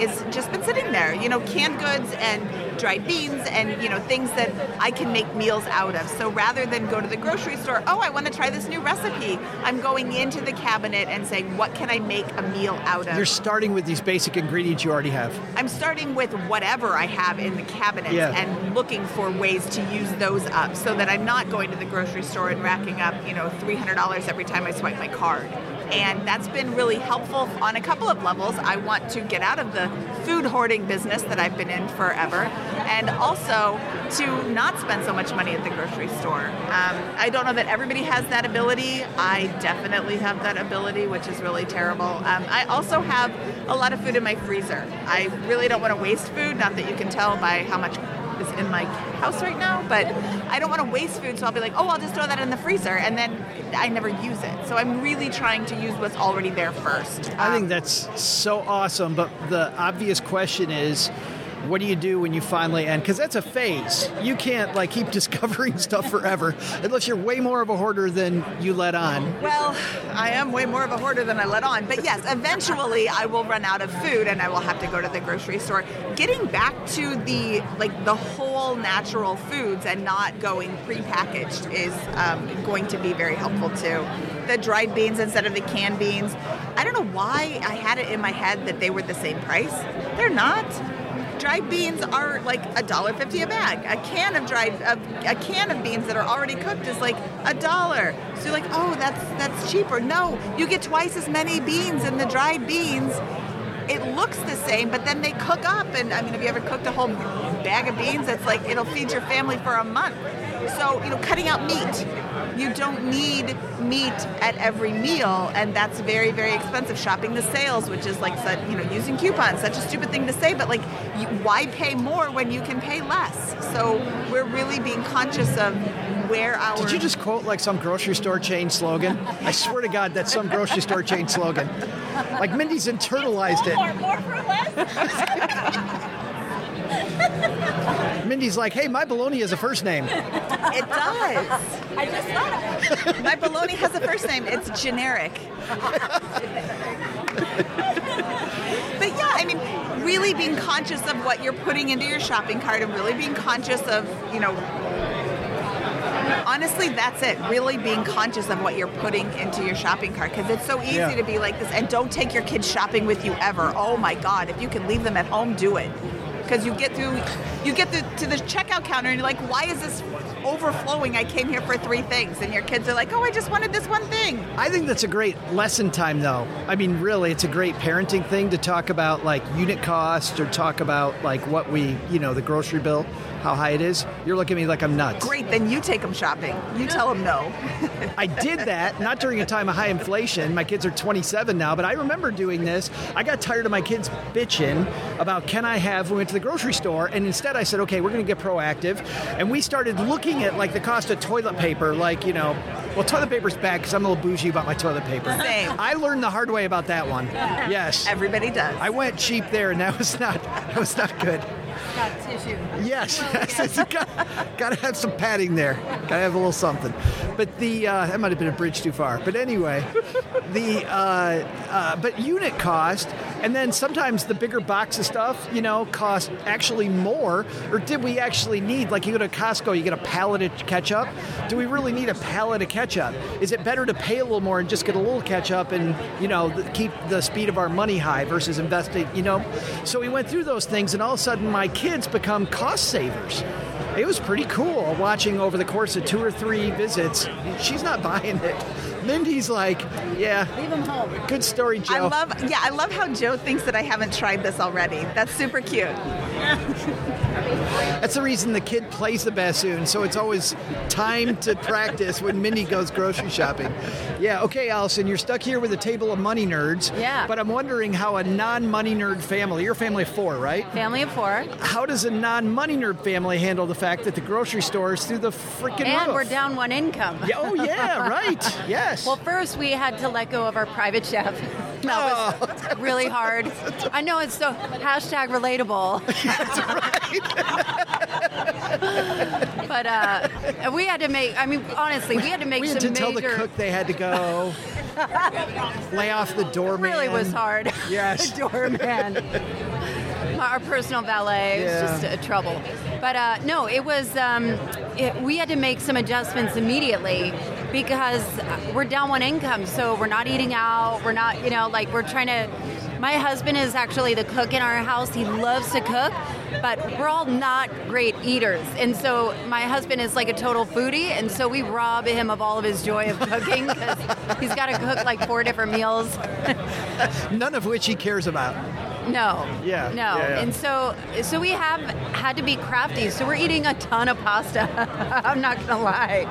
is just been sitting there. You know, canned goods and dried beans and you know things that I can make meals out of. So rather than go to the grocery store, oh, I want to try this new recipe, I'm going into the cabinet and saying, what can I make a meal out of? You're starting with these basic ingredients you already have. I'm starting with whatever I have in the cabinet yeah. and looking for ways to use those up so that I'm not going to the grocery store and racking up, you know, $300 every time I swipe my card and that's been really helpful on a couple of levels. I want to get out of the food hoarding business that I've been in forever, and also to not spend so much money at the grocery store. Um, I don't know that everybody has that ability. I definitely have that ability, which is really terrible. Um, I also have a lot of food in my freezer. I really don't want to waste food, not that you can tell by how much is in my house right now, but I don't want to waste food, so I'll be like, oh, I'll just throw that in the freezer, and then I never use it. So I'm really trying to use what's already there first. I think that's so awesome, but the obvious question is, what do you do when you finally end? Because that's a phase. You can't like keep discovering stuff forever unless you're way more of a hoarder than you let on. Well, I am way more of a hoarder than I let on. But yes, eventually I will run out of food and I will have to go to the grocery store. Getting back to the like the whole natural foods and not going prepackaged is um, going to be very helpful too. The dried beans instead of the canned beans. I don't know why I had it in my head that they were the same price. They're not dried beans are like a dollar fifty a bag. A can of dried a, a, can of beans that are already cooked is like a dollar. So you're like, oh, that's that's cheaper. No, you get twice as many beans in the dried beans. It looks the same, but then they cook up. And I mean, have you ever cooked a whole bag of beans? It's like it'll feed your family for a month. So you know, cutting out meat you don't need meat at every meal, and that's very, very expensive. Shopping the sales, which is like, you know, using coupons, such a stupid thing to say, but like, you, why pay more when you can pay less? So we're really being conscious of where our. Did you just quote like some grocery store chain slogan? I swear to God, that's some grocery store chain slogan. Like Mindy's internalized it. More, more for less. Mindy's like, hey, my baloney is a first name. It does. I just thought of it. My baloney has a first name. It's generic. but yeah, I mean, really being conscious of what you're putting into your shopping cart and really being conscious of, you know, honestly, that's it. Really being conscious of what you're putting into your shopping cart because it's so easy yeah. to be like this. And don't take your kids shopping with you ever. Oh my God, if you can leave them at home, do it because you get through you get to the checkout counter and you're like why is this overflowing? I came here for three things. And your kids are like oh i just wanted this one thing. I think that's a great lesson time though. I mean really it's a great parenting thing to talk about like unit cost or talk about like what we you know the grocery bill how high it is, you're looking at me like I'm nuts. Great, then you take them shopping. You tell them no. I did that, not during a time of high inflation. My kids are 27 now, but I remember doing this. I got tired of my kids bitching about can I have, we went to the grocery store, and instead I said, okay, we're going to get proactive. And we started looking at like the cost of toilet paper, like, you know, well, toilet paper's bad because I'm a little bougie about my toilet paper. Same. I learned the hard way about that one. Yes. Everybody does. I went cheap there, and that was not that was not good. Got tissue. Yes, got, got to have some padding there. Got to have a little something. But the uh, that might have been a bridge too far. But anyway, the uh, uh, but unit cost, and then sometimes the bigger box of stuff, you know, cost actually more. Or did we actually need like you go to Costco, you get a pallet of ketchup? Do we really need a pallet of ketchup? Is it better to pay a little more and just get a little ketchup and you know keep the speed of our money high versus investing? You know, so we went through those things, and all of a sudden my kids become cost savers. It was pretty cool watching over the course of two or three visits. She's not buying it. Mindy's like, yeah. Leave him home. Good story, Joe. I love, yeah, I love how Joe thinks that I haven't tried this already. That's super cute. That's the reason the kid plays the bassoon, so it's always time to practice when Mindy goes grocery shopping. Yeah, okay, Allison, you're stuck here with a table of money nerds. Yeah. But I'm wondering how a non money nerd family, you're family of four, right? Family of four. How does a non money nerd family handle the fact that the grocery store is through the freaking And roof? we're down one income. Yeah, oh, yeah, right. Yes. Well, first we had to let go of our private chef. That was oh, really hard. I know it's so hashtag relatable. But uh, we had to make. I mean, honestly, we had to make we had some to tell the cook they had to go. Lay off the doorman. It really was hard. Yes. the doorman. Our personal valet Yeah. was just a trouble. But uh, no, it was. Um, it, we had to make some adjustments immediately because we're down one income, so we're not eating out. We're not, you know, like we're trying to. My husband is actually the cook in our house. He loves to cook, but we're all not great eaters. And so my husband is like a total foodie, and so we rob him of all of his joy of cooking because he's got to cook like four different meals. None of which he cares about. No. Yeah, No. yeah, yeah. And so so we have had to be crafty. So we're eating a ton of pasta. I'm not gonna lie.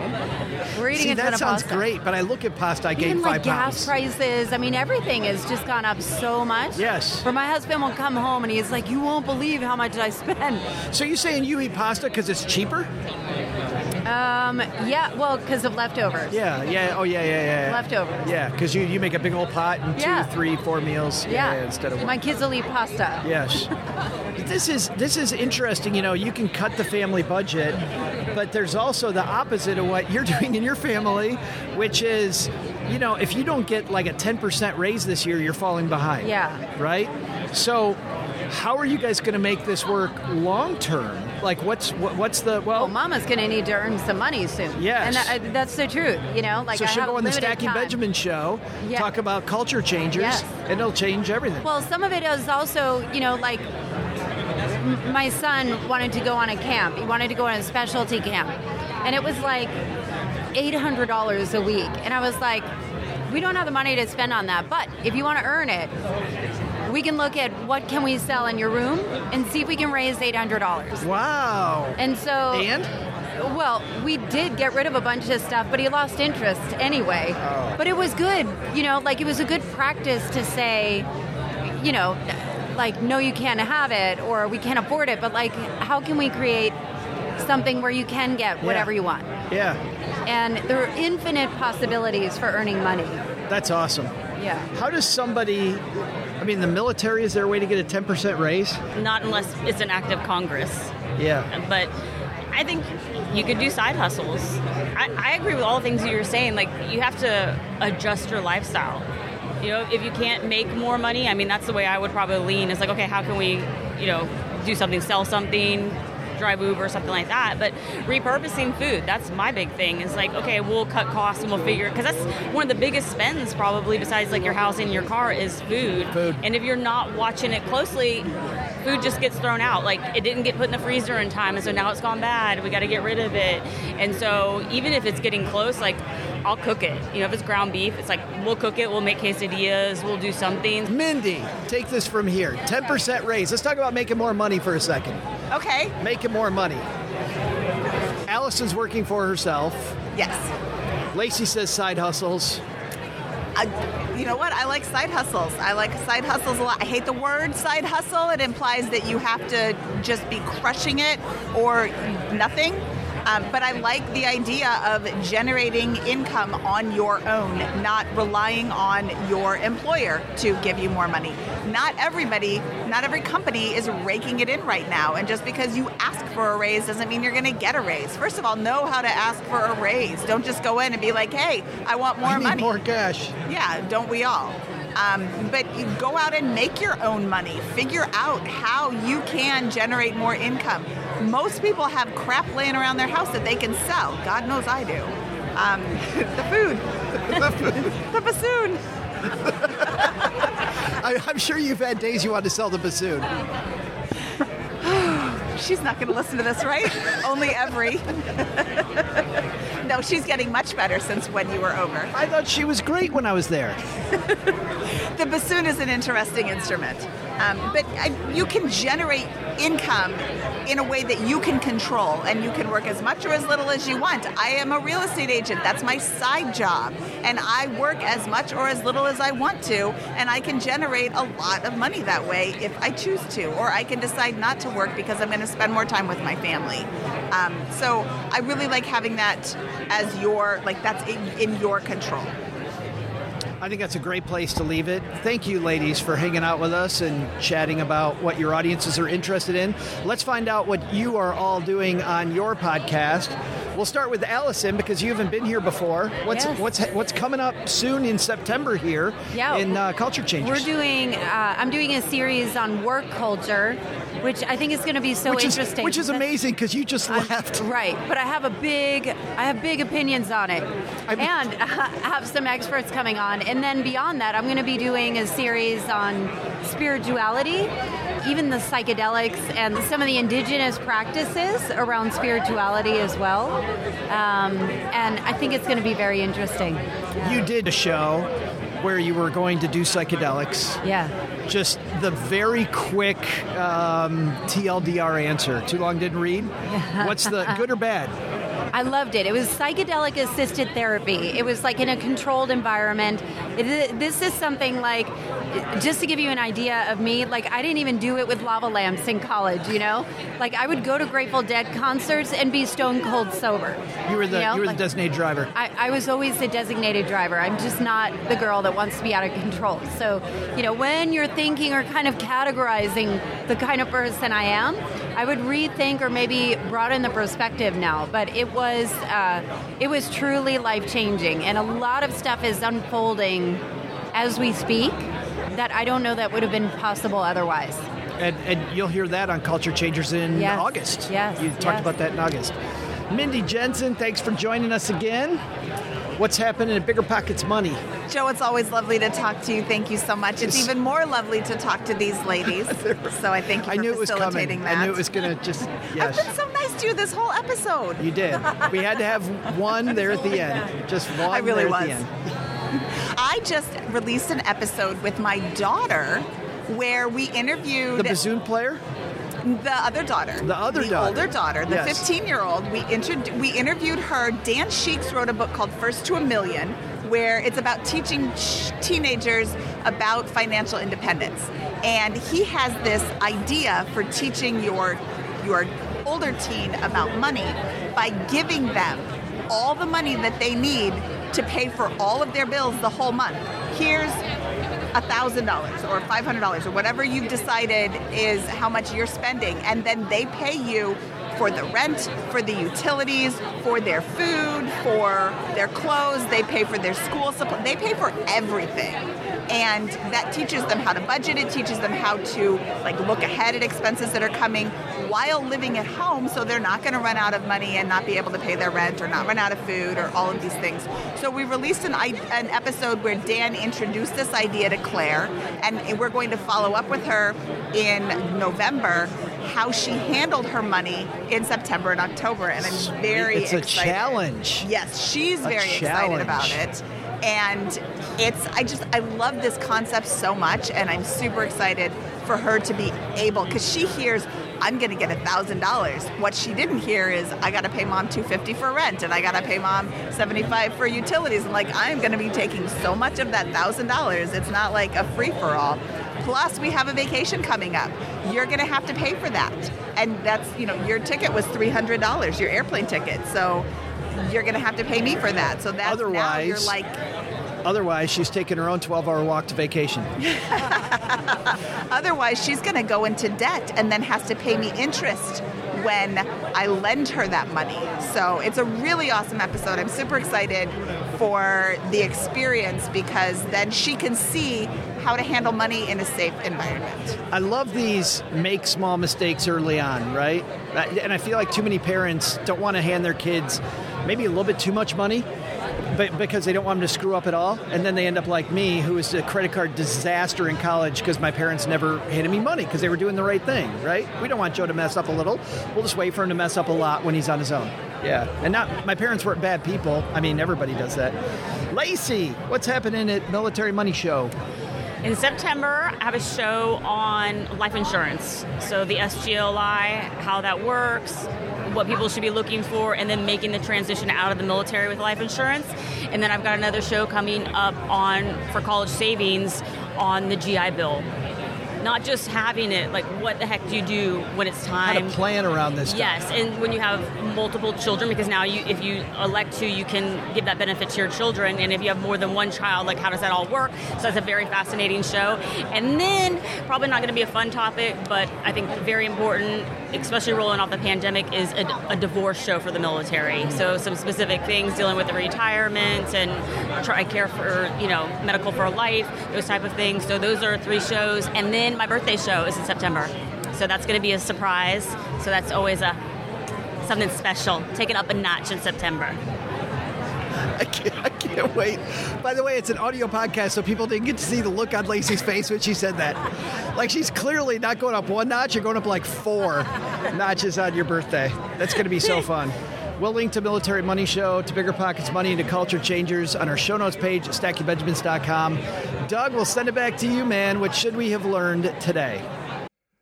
We're eating See, a ton that sounds great, but I look at pasta, I Even five like gas pounds. prices. I mean, everything has just gone up so much. Yes. Where my husband will come home and he's like, "You won't believe how much did I spend." So you're saying you eat pasta because it's cheaper? Um, yeah. Well, because of leftovers. Yeah, yeah, oh yeah, yeah, yeah. Leftovers. Yeah, because you, you make a big old pot and two, Yeah. three, four meals. Yeah. instead of one. my kids will eat pasta. Yes. this is this is interesting. You know, you can cut the family budget, but there's also the opposite of what you're doing in your family, which is, you know, if you don't get like a 10% raise this year, you're falling behind. Yeah. Right? So, how are you guys going to make this work long term? Like what's what, what's the well, Well, Mama's going to need to earn some money soon. Yes. and that, uh, that's the truth. You know, like so I she'll go on the Stacking time. Benjamin show, Yeah. talk about culture changers, Yes. and it'll change everything. Well, some of it is also, you know, like my son wanted to go on a camp. He wanted to go on a specialty camp. And it was like $800 a week. And I was like, we don't have the money to spend on that. But if you want to earn it, we can look at what can we sell in your room and see if we can raise $800. wow. And so And? well, we did get rid of a bunch of stuff, but he lost interest anyway. Oh. But it was good, you know, like it was a good practice to say, you know, like no you can't have it or we can't afford it, but like how can we create something where you can get whatever Yeah. you want? Yeah. And there are infinite possibilities for earning money. That's awesome. Yeah. How does somebody I mean the military is there a way to get a 10% raise? Not unless it's an act of Congress. Yeah. But I think you could do side hustles. I, I agree with all the things that you're saying. Like you have to adjust your lifestyle. You know, if you can't make more money, I mean, that's the way I would probably lean. It's like, okay, how can we, you know, do something, sell something, drive Uber, or something like that. But repurposing food, that's my big thing. Is like, okay, we'll cut costs and we'll figure because that's one of the biggest spends probably besides like your house and your car is food. Food. And if you're not watching it closely, food just gets thrown out. Like it didn't get put in the freezer in time, and so now it's gone bad. We got to get rid of it. And so even if it's getting close, like I'll cook it. You know, if it's ground beef, it's like we'll cook it. We'll make quesadillas. We'll do something. Mindy, take this from here. 10% raise. Let's talk about making more money for a second. Okay. Making more money. Allison's working for herself. Yes. Lacey says side hustles. I, you know what? I like side hustles. I like side hustles a lot. I hate the word side hustle. It implies that you have to just be crushing it or nothing. Um, but I like the idea of generating income on your own, not relying on your employer to give you more money. Not everybody, not every company is raking it in right now. And just because you ask for a raise doesn't mean you're going to get a raise. First of all, know how to ask for a raise. Don't just go in and be like, hey, I want more I need money. more cash. Yeah, don't we all? Um, but you go out and make your own money. Figure out how you can generate more income. Most people have crap laying around their house that they can sell. God knows I do. Um, the food, the bassoon. I, I'm sure you've had days you want to sell the bassoon. She's not going to listen to this, right? Only every. no, she's getting much better since when you were over. I thought she was great when I was there. the bassoon is an interesting instrument, um, but I, you can generate income in a way that you can control and you can work as much or as little as you want. I am a real estate agent. That's my side job. And I work as much or as little as I want to. And I can generate a lot of money that way if I choose to. Or I can decide not to work because I'm going to spend more time with my family. Um, so I really like having that as your, like, that's in, in your control. I think that's a great place to leave it. Thank you, ladies, for hanging out with us and chatting about what your audiences are interested in. Let's find out what you are all doing on your podcast. We'll start with Allison because you haven't been here before. What's Yes. what's what's coming up soon in September here Yeah. in uh, Culture Changers? We're doing. Uh, I'm doing a series on work culture, which I think is going to be so which is, interesting. which is amazing because you just I'm- left. right, but I have a big, I have big opinions on it, I'm- and I have some experts coming on. And then beyond that, I'm going to be doing a series on spirituality, even the psychedelics and some of the indigenous practices around spirituality as well. Um, and I think it's going to be very interesting. You did a show where you were going to do psychedelics. Yeah. Just the very quick um, TLDR answer. Too long didn't read. What's the good or bad? I loved it. It was psychedelic assisted therapy. It was like in a controlled environment. It, this is something like, just to give you an idea of me, like I didn't even do it with lava lamps in college, you know? Like I would go to Grateful Dead concerts and be stone cold sober. You were the know? you were Like, the designated driver. I, I was always the designated driver. I'm just not the girl that wants to be out of control. So, you know, when you're thinking or kind of categorizing the kind of person I am, I would rethink or maybe broaden the perspective now. But it was uh, it was truly life changing, and a lot of stuff is unfolding Um, as we speak that I don't know that would have been possible otherwise. And, and you'll hear that on Culture Changers in Yes. August. Yes, You talked yes. about that in August. Mindy Jensen, thanks for joining us again. What's happening at BiggerPockets Money? Joe, it's always lovely to talk to you. Thank you so much. It's even more lovely to talk to these ladies. So I thank you I for knew it was coming. facilitating that. I knew it was going to just, I've been so nice to you this whole episode. You did. We had to have one there at the end. Just one I really there at the was. I just released an episode with my daughter where we interviewed The bassoon player? the other daughter. The other daughter. older daughter, the Yes. 15 year old. We, inter- we interviewed her. Dan Sheeks wrote a book called First to a Million, where it's about teaching ch- teenagers about financial independence. And he has this idea for teaching your, your older teen about money by giving them all the money that they need to pay for all of their bills the whole month. Here's $1,000 or $500 or whatever you've decided is how much you're spending, and then they pay you for the rent, for the utilities, for their food, for their clothes, they pay for their school supply, they pay for everything. And that teaches them how to budget, it teaches them how to like look ahead at expenses that are coming while living at home so they're not going to run out of money and not be able to pay their rent or not run out of food or all of these things. So we released an, an episode where Dan introduced this idea to Claire, and we're going to follow up with her in November how she handled her money in September and October. And I'm very It's a challenge. Yes, she's A very challenge. excited about it. And it's, I just, I love this concept so much, and I'm super excited for her to be able, because she hears, I'm going to get thousand dollars. What she didn't hear is, I got to pay mom 250 for rent, and I got to pay mom 75 for utilities. And like, I'm going to be taking so much of that thousand dollars. It's not like a free for all. Plus, we have a vacation coming up. You're going to have to pay for that, and that's, you know, your ticket was $300, your airplane ticket. So you're going to have to pay me for that. So that's now you're Otherwise- like, Otherwise, she's taking her own 12 hour walk to vacation. otherwise she's going to go into debt and then has to pay me interest when I lend her that money. So it's a really awesome episode. I'm super excited for the experience because then she can see how to handle money in a safe environment. I love these make small mistakes early on, right? And I feel like too many parents don't want to hand their kids maybe a little bit too much money but because they don't want them to screw up at all. And then they end up like me, who was a credit card disaster in college because my parents never handed me money because they were doing the right thing, right? We don't want Joe to mess up a little. We'll just wait for him to mess up a lot when he's on his own. Yeah, and not my parents weren't bad people. I mean, everybody does that. Lacey, what's happening at Military Money Show? In September, I have a show on life insurance. So the SGLI, how that works, what people should be looking for, and then making the transition out of the military with life insurance. And then I've got another show coming up on for college savings on the GI Bill. Not just having it, like what the heck do you do when it's How time? to plan around this? stuff. Yes, and when you have multiple children, because now you, if you elect to, you can give that benefit to your children. And if you have more than one child, like how does that all work? So that's a very fascinating show. And then probably not going to be a fun topic, but I think very important, especially rolling off the pandemic, is a, a divorce show for the military. So some specific things dealing with the retirement and TRICARE for you know medical for life, those type of things. So those are three shows, and then my birthday show is in September. So that's going to be a surprise. So that's always a something special. Take it up a notch in September. I can't, I can't wait. By the way, it's an audio podcast, so people didn't get to see the look on Lacey's face when she said that. Like she's clearly not going up one notch, you're going up like four notches on your birthday. That's going to be so fun. We'll link to Military Money Show, to BiggerPockets Money, and to Culture Changers on our show notes page at stackingbenjamins.com. Doug, we'll send it back to you, man. What should we have learned today?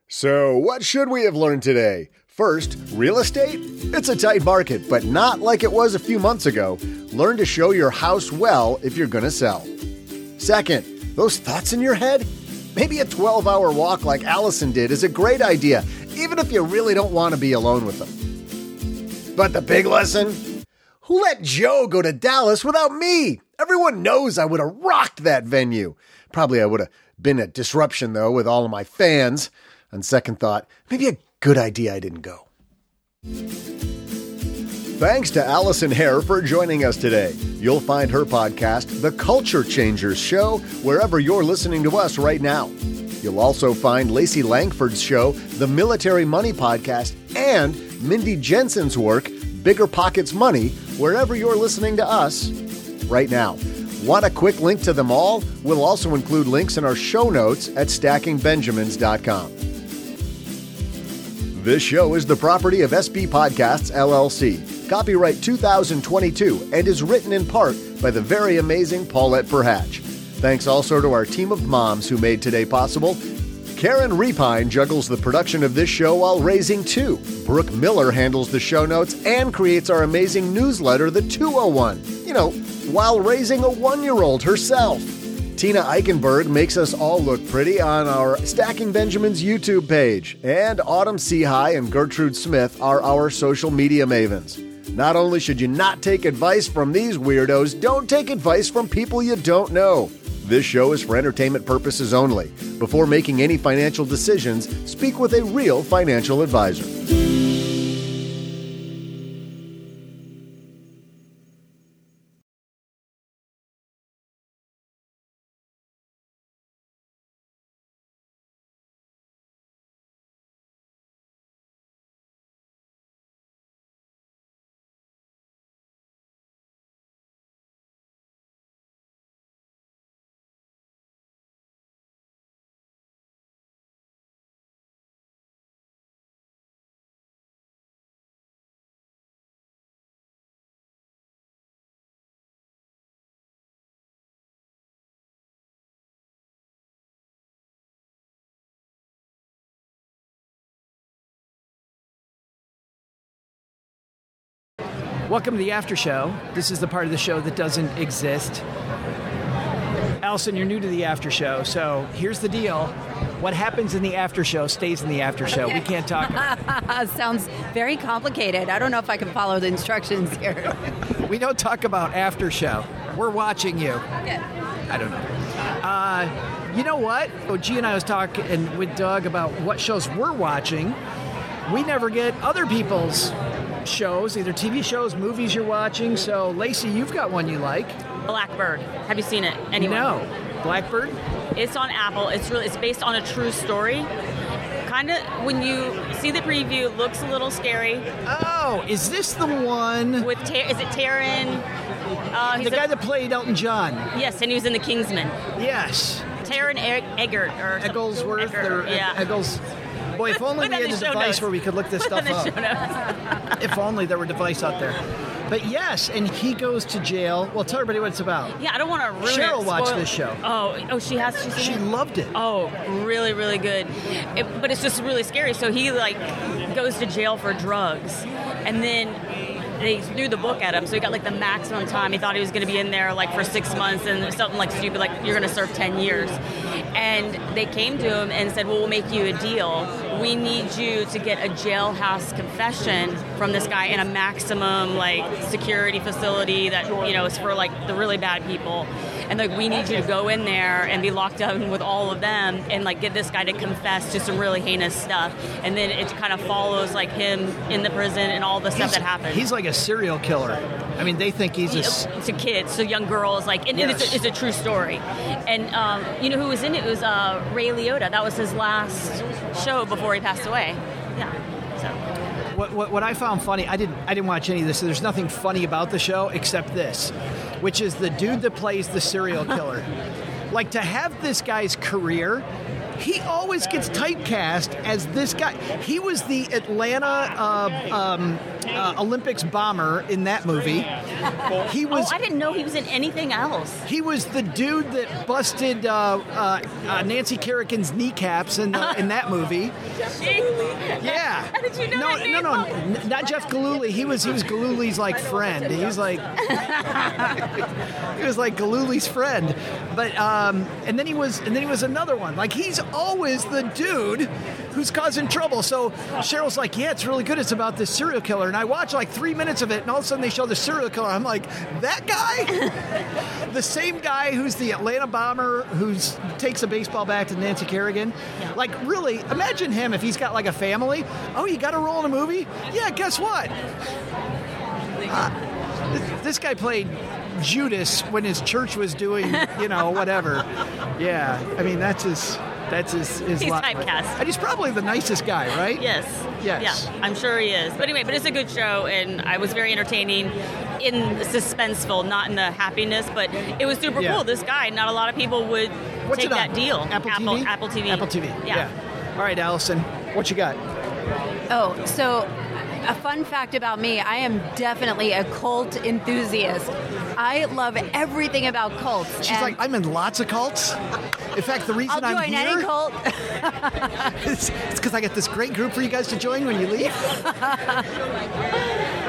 So, what should we have learned today? First, real estate? It's a tight market, but not like it was a few months ago. Learn to show your house well if you're going to sell. Second, those thoughts in your head? Maybe a 12 hour walk like Allison did is a great idea, even if you really don't want to be alone with them. But the big lesson? Who let Joe go to Dallas without me? Everyone knows I would have rocked that venue. Probably I would have been a disruption, though, with all of my fans. On second thought, maybe a good idea I didn't go. Thanks to Allison Hare for joining us today. You'll find her podcast, The Culture Changers Show, wherever you're listening to us right now. You'll also find Lacey Langford's show, The Military Money Podcast, and Mindy Jensen's work, BiggerPockets Money, wherever you're listening to us right now. Want a quick link to them all? We'll also include links in our show notes at stackingbenjamins.com. This show is the property of SB Podcasts LLC, copyright 2022, and is written in part by the very amazing Paulette Perhach. Thanks also to our team of moms who made today possible. Karen Repin juggles the production of this show while raising two. Brooke Miller handles the show notes and creates our amazing newsletter, The 201. You know, while raising a one year old herself. Tina Eichenberg makes us all look pretty on our Stacking Benjamins YouTube page, and Autumn Seahigh and Gertrude Smith are our social media mavens. Not only should you not take advice from these weirdos, don't take advice from people you don't know. This show is for entertainment purposes only. Before making any financial decisions, speak with a real financial advisor. Welcome to the after show. This is the part of the show that doesn't exist. Allison, you're new to the after show, so here's the deal. What happens in the after show stays in the after show. We can't talk. about it. Sounds very complicated. I don't know if I can follow the instructions here. we don't talk about after show. We're watching you. I don't know. Uh, you know what? Oh, G and I was talking with Doug about what shows we're watching. We never get other people's shows, either TV shows, movies you're watching. So, Lacey, you've got one you like. Blackbird. Have you seen it? Anyone? No. Blackbird? It's on Apple. It's really it's based on a true story. Kind of when you see the preview, looks a little scary. Oh, is this the one with Tar- is it Taron? Uh, the guy a- that played Elton John? Yes, and he was in The Kingsman. Yes. Taron e- Eggert or Egglesworth Eggert, or yeah. Eggles. Boy, if only we had a device notes. where we could look this Put stuff that in the up. If only there were a device out there. But yes, and he goes to jail. Well, tell everybody what it's about. Yeah, I don't want to ruin Cheryl it. watched this show. Oh, oh, she has. She's seen She it? loved it. Oh, really, really good. It, but it's just really scary. So he like goes to jail for drugs, and then they threw the book at him. So he got like the maximum time. He thought he was going to be in there like for six months, and something like stupid, like you're going to serve ten years. And they came to him and said, "Well, we'll make you a deal. We need you to get a jailhouse confession from this guy in a maximum like security facility that you know is for like the really bad people." And like we need you to go in there and be locked up with all of them and like get this guy to confess to some really heinous stuff. And then it kind of follows like him in the prison and all the stuff that happens. He's like a serial killer. I mean, they think he's a. s- to kids, to young girls, like, and, and it's, a, it's a true story. And um, you know who was in it? It was uh, Ray Liotta. That was his last show before he passed away. Yeah. So What, what, what I found funny, I didn't I didn't watch any of this. So there's nothing funny about the show except this, which is the dude that plays the serial killer. like to have this guy's career, he always gets typecast as this guy. He was the Atlanta uh, um, uh, Olympics bomber in that movie. He was. oh, I didn't know he was in anything else. He was the dude that busted uh, uh, uh, Nancy Kerrigan's kneecaps in, the, in that movie. Yeah. How did you know no, no, no, n- not Jeff Gillooly. He was he was Gillooly's like friend. He was like he was like Gillooly's friend. But um, and then he was and then he was another one. Like he's always the dude who's causing trouble. So Cheryl's like, yeah, it's really good. It's about this serial killer. And I watch like three minutes of it, and all of a sudden they show the serial killer. I'm like, that guy, the same guy who's the Atlanta bomber who takes a baseball bat to Nancy Kerrigan. Like, really, imagine him if he's got like a family. Oh, you got to roll in a movie? Yeah, guess what? Uh, this, this guy played Judas when his church was doing, you know, whatever. Yeah, I mean that's his. That's his. his He's lot. typecast. And he's probably the nicest guy, right? Yes. Yes. Yeah, I'm sure he is. But anyway, but it's a good show, and I was very entertaining in the suspenseful, not in the happiness, but it was super Yeah. cool. This guy, not a lot of people would What's take that deal. Apple Apple TV. Apple TV. Apple TV. Yeah. All right, Allison, what you got? Oh, so a fun fact about me I am definitely a cult enthusiast. I love everything about cults. She's like, I'm in lots of cults. In fact, the reason I'll am join here any cult. is because I got this great group for you guys to join when you leave.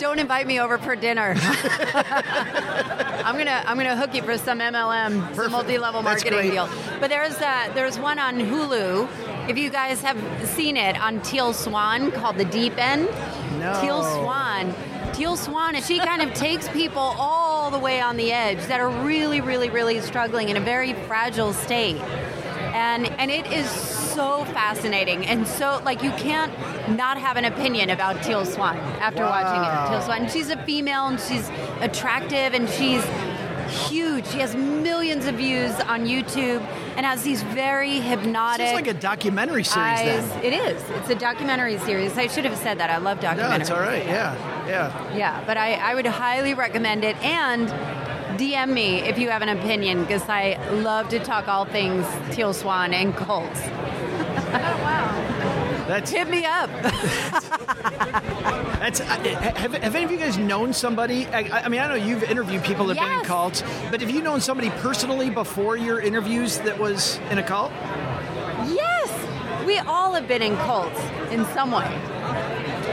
Don't invite me over for dinner. I'm gonna I'm gonna hook you for some MLM, Perfect. some multi-level marketing deal. But there's uh, there's one on Hulu. If you guys have seen it on Teal Swan called The Deep End. No. Teal Swan. Teal Swan, and she kind of takes people all the way on the edge that are really, really, really struggling in a very fragile state. And and it is so fascinating and so like you can't not have an opinion about Teal Swan after watching it. Teal Swan. And she's a female and she's attractive and she's huge. She has millions of views on YouTube and has these very hypnotic It's like a documentary series eyes. then. It is. It's a documentary series. I should have said that. I love documentaries. No, it's all right. Yeah, yeah. Yeah, but I, I would highly recommend it. And DM me if you have an opinion because I love to talk all things Teal Swan and cults. That's Hit me up. that's. uh, Have, have any of you guys known somebody? I, I mean, I know you've interviewed people that have been in cults, but have you known somebody personally before your interviews that was in a cult? yes, we all have been in cults in some way.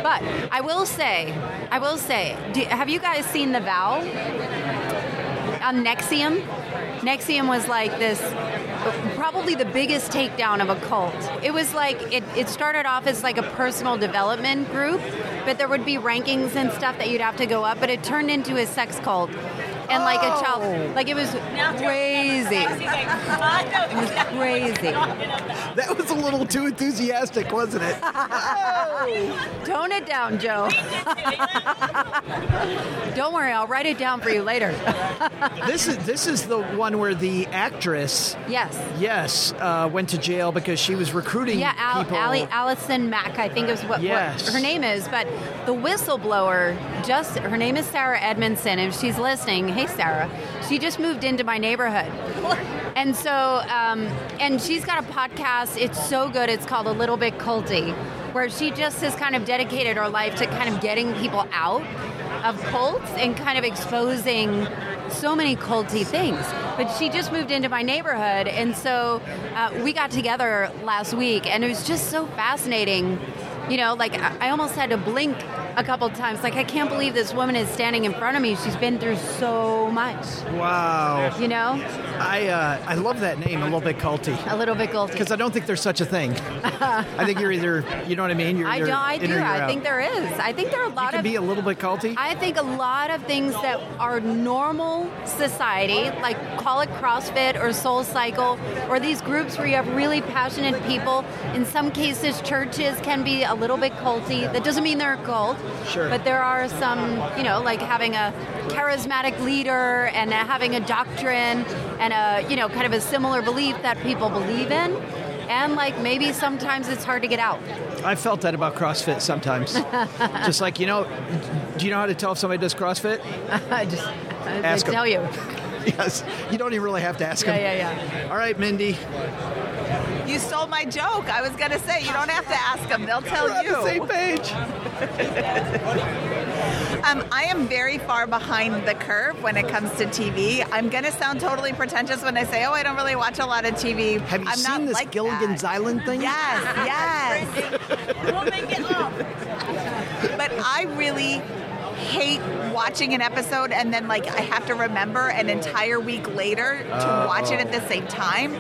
But I will say, I will say, do, have you guys seen The Vow on NXIVM? NXIVM was like this, probably the biggest takedown of a cult. It was like, it, it started off as like a personal development group, but there would be rankings and stuff that you'd have to go up, but it turned into a sex cult. And like a Oh. child, like it was crazy. It was crazy. That was a little too enthusiastic, wasn't it? Tone it down, Joe. Don't worry, I'll write it down for you later. this is this is the one where the actress, yes. yes, uh, went to jail because she was recruiting Yeah, Al- people. Ali, Allison Mack, I think is what, Yes. what her name is. But the whistleblower, just her name is Sarah Edmondson. If she's listening, hey Sarah, she just moved into my neighborhood, And so, um, and she's got a podcast. It's so good. It's called A Little Bit Culty, where she just has kind of dedicated her life to kind of getting people out of cults and kind of exposing so many culty things. But she just moved into my neighborhood, and so uh, we got together last week, and it was just so fascinating. You know, like I I almost had to blink a couple times. Like I can't believe this woman is standing in front of me. She's been through so much. Wow. You know, I uh, I love that name, a little bit culty. a little bit culty. Because I don't think there's such a thing. I think you're either, you know what I mean? You're I do. I do. I out. think there is. I think there are a You lot can of. be a little bit culty. I think a lot of things that are normal society, like call it CrossFit or SoulCycle, or these groups where you have really passionate people. In some cases, churches can be a little bit culty. That doesn't mean they're a cult. Sure. But there are some, you know, like having a charismatic leader and having a doctrine and a, you know, kind of a similar belief that people believe in. And like maybe sometimes it's hard to get out. I felt that about CrossFit sometimes. Just like, you know, do you know how to tell if somebody does CrossFit? I just I Ask tell you. yes. You don't even really have to ask Yeah, them. yeah, yeah. All right, Mindy. You stole my joke. I was going to say, you don't have to ask them. They'll tell We're on you. the same page. Um, I am very far behind the curve when it comes to TV. I'm going to sound totally pretentious when I say, oh, I don't really watch a lot Have you of TV. I'm not seen this like Gilligan's that. Island thing? Yes, yes. we'll make it up. but I really hate watching an episode and then like I have to remember an entire week later to watch it at the same time.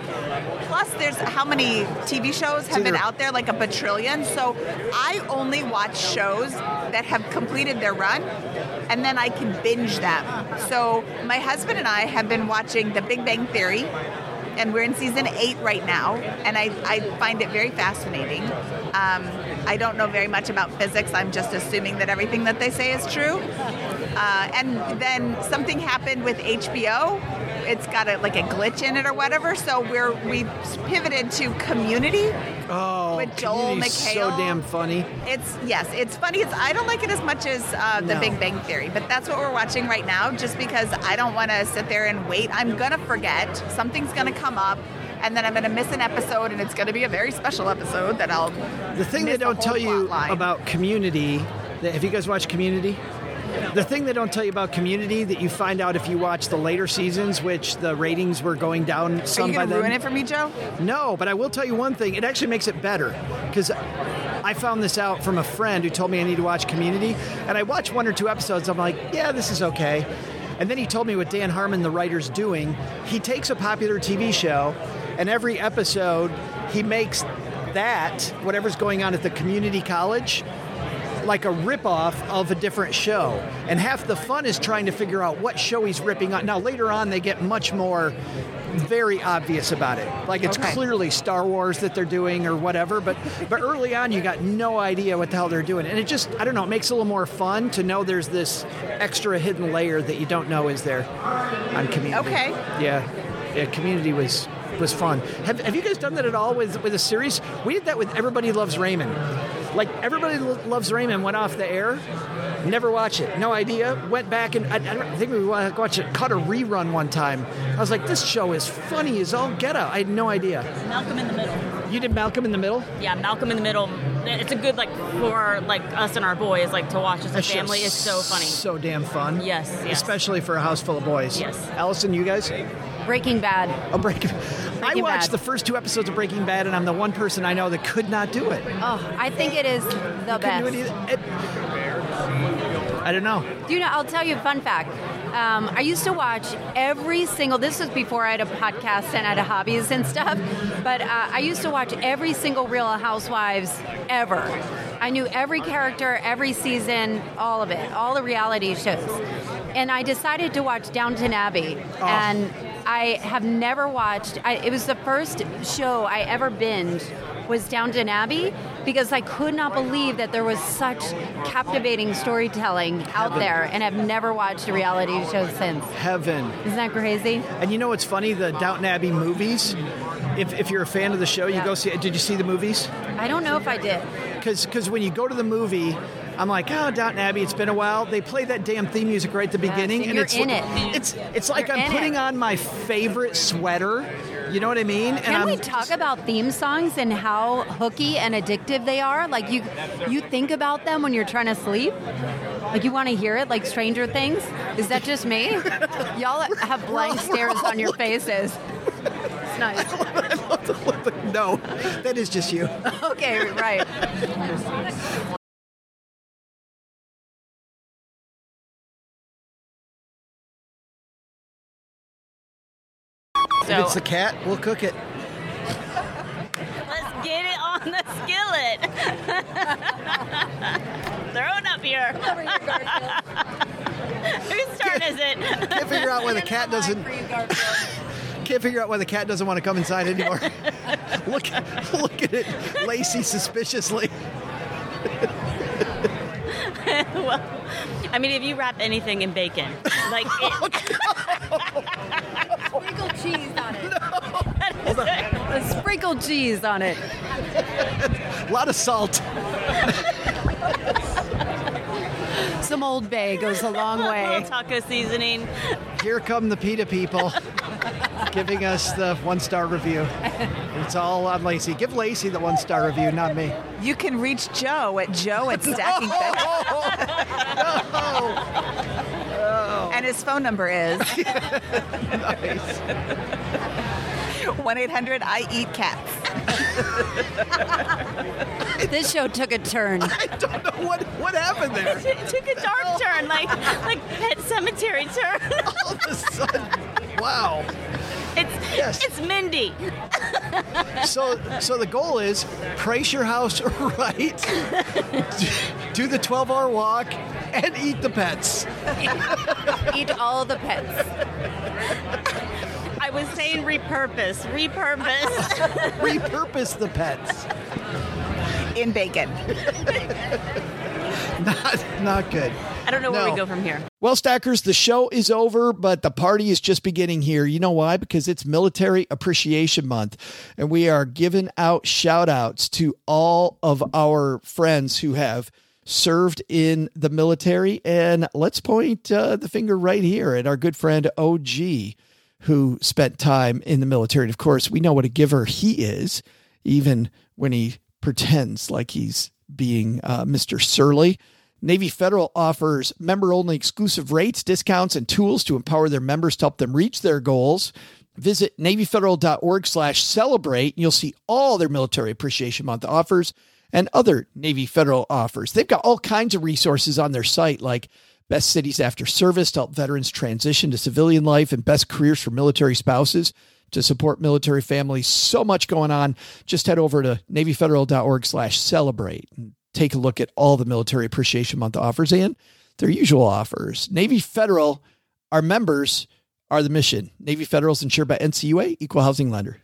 Plus there's how many TV shows have been out there like a bajillion. So I only watch shows that have completed their run and then I can binge them. So my husband and I have been watching The Big Bang Theory and we're in season eight right now, and I, I find it very fascinating. Um, I don't know very much about physics. I'm just assuming that everything that they say is true. Uh, and then something happened with HBO. It's got a, like a glitch in it or whatever. So we're we pivoted to Community. Oh, With Joel Community's so damn funny. It's yes, it's funny. It's I don't like it as much as uh, the No. Big Bang Theory, but that's what we're watching right now. Just because I don't want to sit there and wait. I'm gonna forget. Something's gonna come up, and then I'm gonna miss an episode, and it's gonna be a very special episode that I'll. The thing they don't tell you line. about Community, that, have you guys watched Community? The thing they don't tell you about Community that you find out if you watch the later seasons, which the ratings were going down some Are you by then. ruin it for me, Joe? No, but I will tell you one thing. It actually makes it better because I found this out from a friend who told me I need to watch Community, and I watched one or two episodes. I'm like, yeah, this is okay. And then he told me what Dan Harmon, the writer's doing. He takes a popular TV show, and every episode he makes that whatever's going on at the community college like a ripoff of a different show. And half the fun is trying to figure out what show he's ripping on. Now later on they get much more very obvious about it. Like it's Okay. clearly Star Wars that they're doing or whatever, but but early on you got no idea what the hell they're doing. And it just I don't know, it makes it a little more fun to know there's this extra hidden layer that you don't know is there on community. Okay. Yeah. Yeah, community was was fun. Have, have you guys done that at all with with a series? We did that with Everybody Loves Raymond. Like Everybody Lo- Loves Raymond went off the air. Never watched it. No idea. Went back and I, I I think we watched it. Caught a rerun one time. I was like, this show is funny as all get out. I had no idea. Malcolm in the Middle. You did Malcolm in the Middle. Yeah, Malcolm in the Middle. It's a good like for like us and our boys like to watch as a family. It's so funny. So damn fun. Yes, yes. Especially for a house full of boys. Yes. Allison, you guys? Breaking Bad. Oh, a break. I Breaking watched Bad. the first two episodes of Breaking Bad, and I'm the one person I know that could not do it. Oh, I think it is the Couldn't best. do it. It- I don't know. Do you know? I'll tell you a fun fact. Um, I used to watch every single. This was before I had a podcast and I had hobbies and stuff. But uh, I used to watch every single Real Housewives ever. I knew every character, every season, all of it, all the reality shows. And I decided to watch Downton Abbey, and I have never watched. I, it was the first show I ever binged was Downton Abbey because I could not believe that there was such captivating storytelling out there, and I've never watched a reality show since. Heaven. Isn't that crazy? And you know what's funny? The Downton Abbey movies. If, if you're a fan of the show, you Yeah. go see. Did you see the movies? I don't know if I did. Because when you go to the movie, I'm like, oh, Downton Abbey. It's been a while. They play that damn theme music right at the beginning, and and you're it's it. It's it's like You're I'm putting it. on my favorite sweater. You know what I mean? And Can I'm we talk about theme songs and how hooky and addictive they are? Like you, you think about them when you're trying to sleep. Like you want to hear it, like Stranger Things. Is that just me? Y'all have blank stares on your faces. It's nice. no, that is just you. Okay, right. So it's the cat, we'll cook it. let's get it on the skillet. Throw it up here. Whose turn is it? Can't figure out why the cat doesn't. Can't figure out why the cat doesn't want to come inside anymore. look, look at it, Lacey, suspiciously. Well, I mean, if you wrap anything in bacon, like oh, it, Sprinkle cheese on it. Sprinkle cheese on it. A lot of salt. Some Old Bay goes a long way. little taco seasoning. Here come the pita people, giving us the one star review. It's all on Lacey. Give Lacey the one star review, not me. You can reach Joe at Joe at Stacking oh, oh, oh. And his phone number is Nice. 1 800 I Eat Cats. This show took a turn. I don't know what what happened there. It took a dark turn, like like Pet Sematary turn. All of a sudden, wow. It's Yes. it's Mindy. So, so the goal is price your house right, do the 12 hour walk, and eat the pets. Eat all the pets. I was saying repurpose, repurpose. Repurpose the pets. In bacon. Not, not good. I don't know where No. we go from here. Well, Stackers, the show is over, but the party is just beginning here. You know why? Because it's Military Appreciation Month, and we are giving out shout outs to all of our friends who have served in the military. And let's point uh, the finger right here at our good friend OG, who spent time in the military. And of course, we know what a giver he is, even when he pretends like he's being uh, Mr. Surly. Navy Federal offers member only exclusive rates, discounts, and tools to empower their members to help them reach their goals. Visit NavyFederal.org slash celebrate, and you'll see all their Military Appreciation Month offers and other Navy Federal offers. They've got all kinds of resources on their site, like best cities after service to help veterans transition to civilian life and best careers for military spouses to support military families. So much going on. Just head over to NavyFederal.org slash celebrate and take a look at all the Military Appreciation Month offers and their usual offers. Navy Federal, our members are the mission. Navy Federal is insured by NCUA, equal housing lender.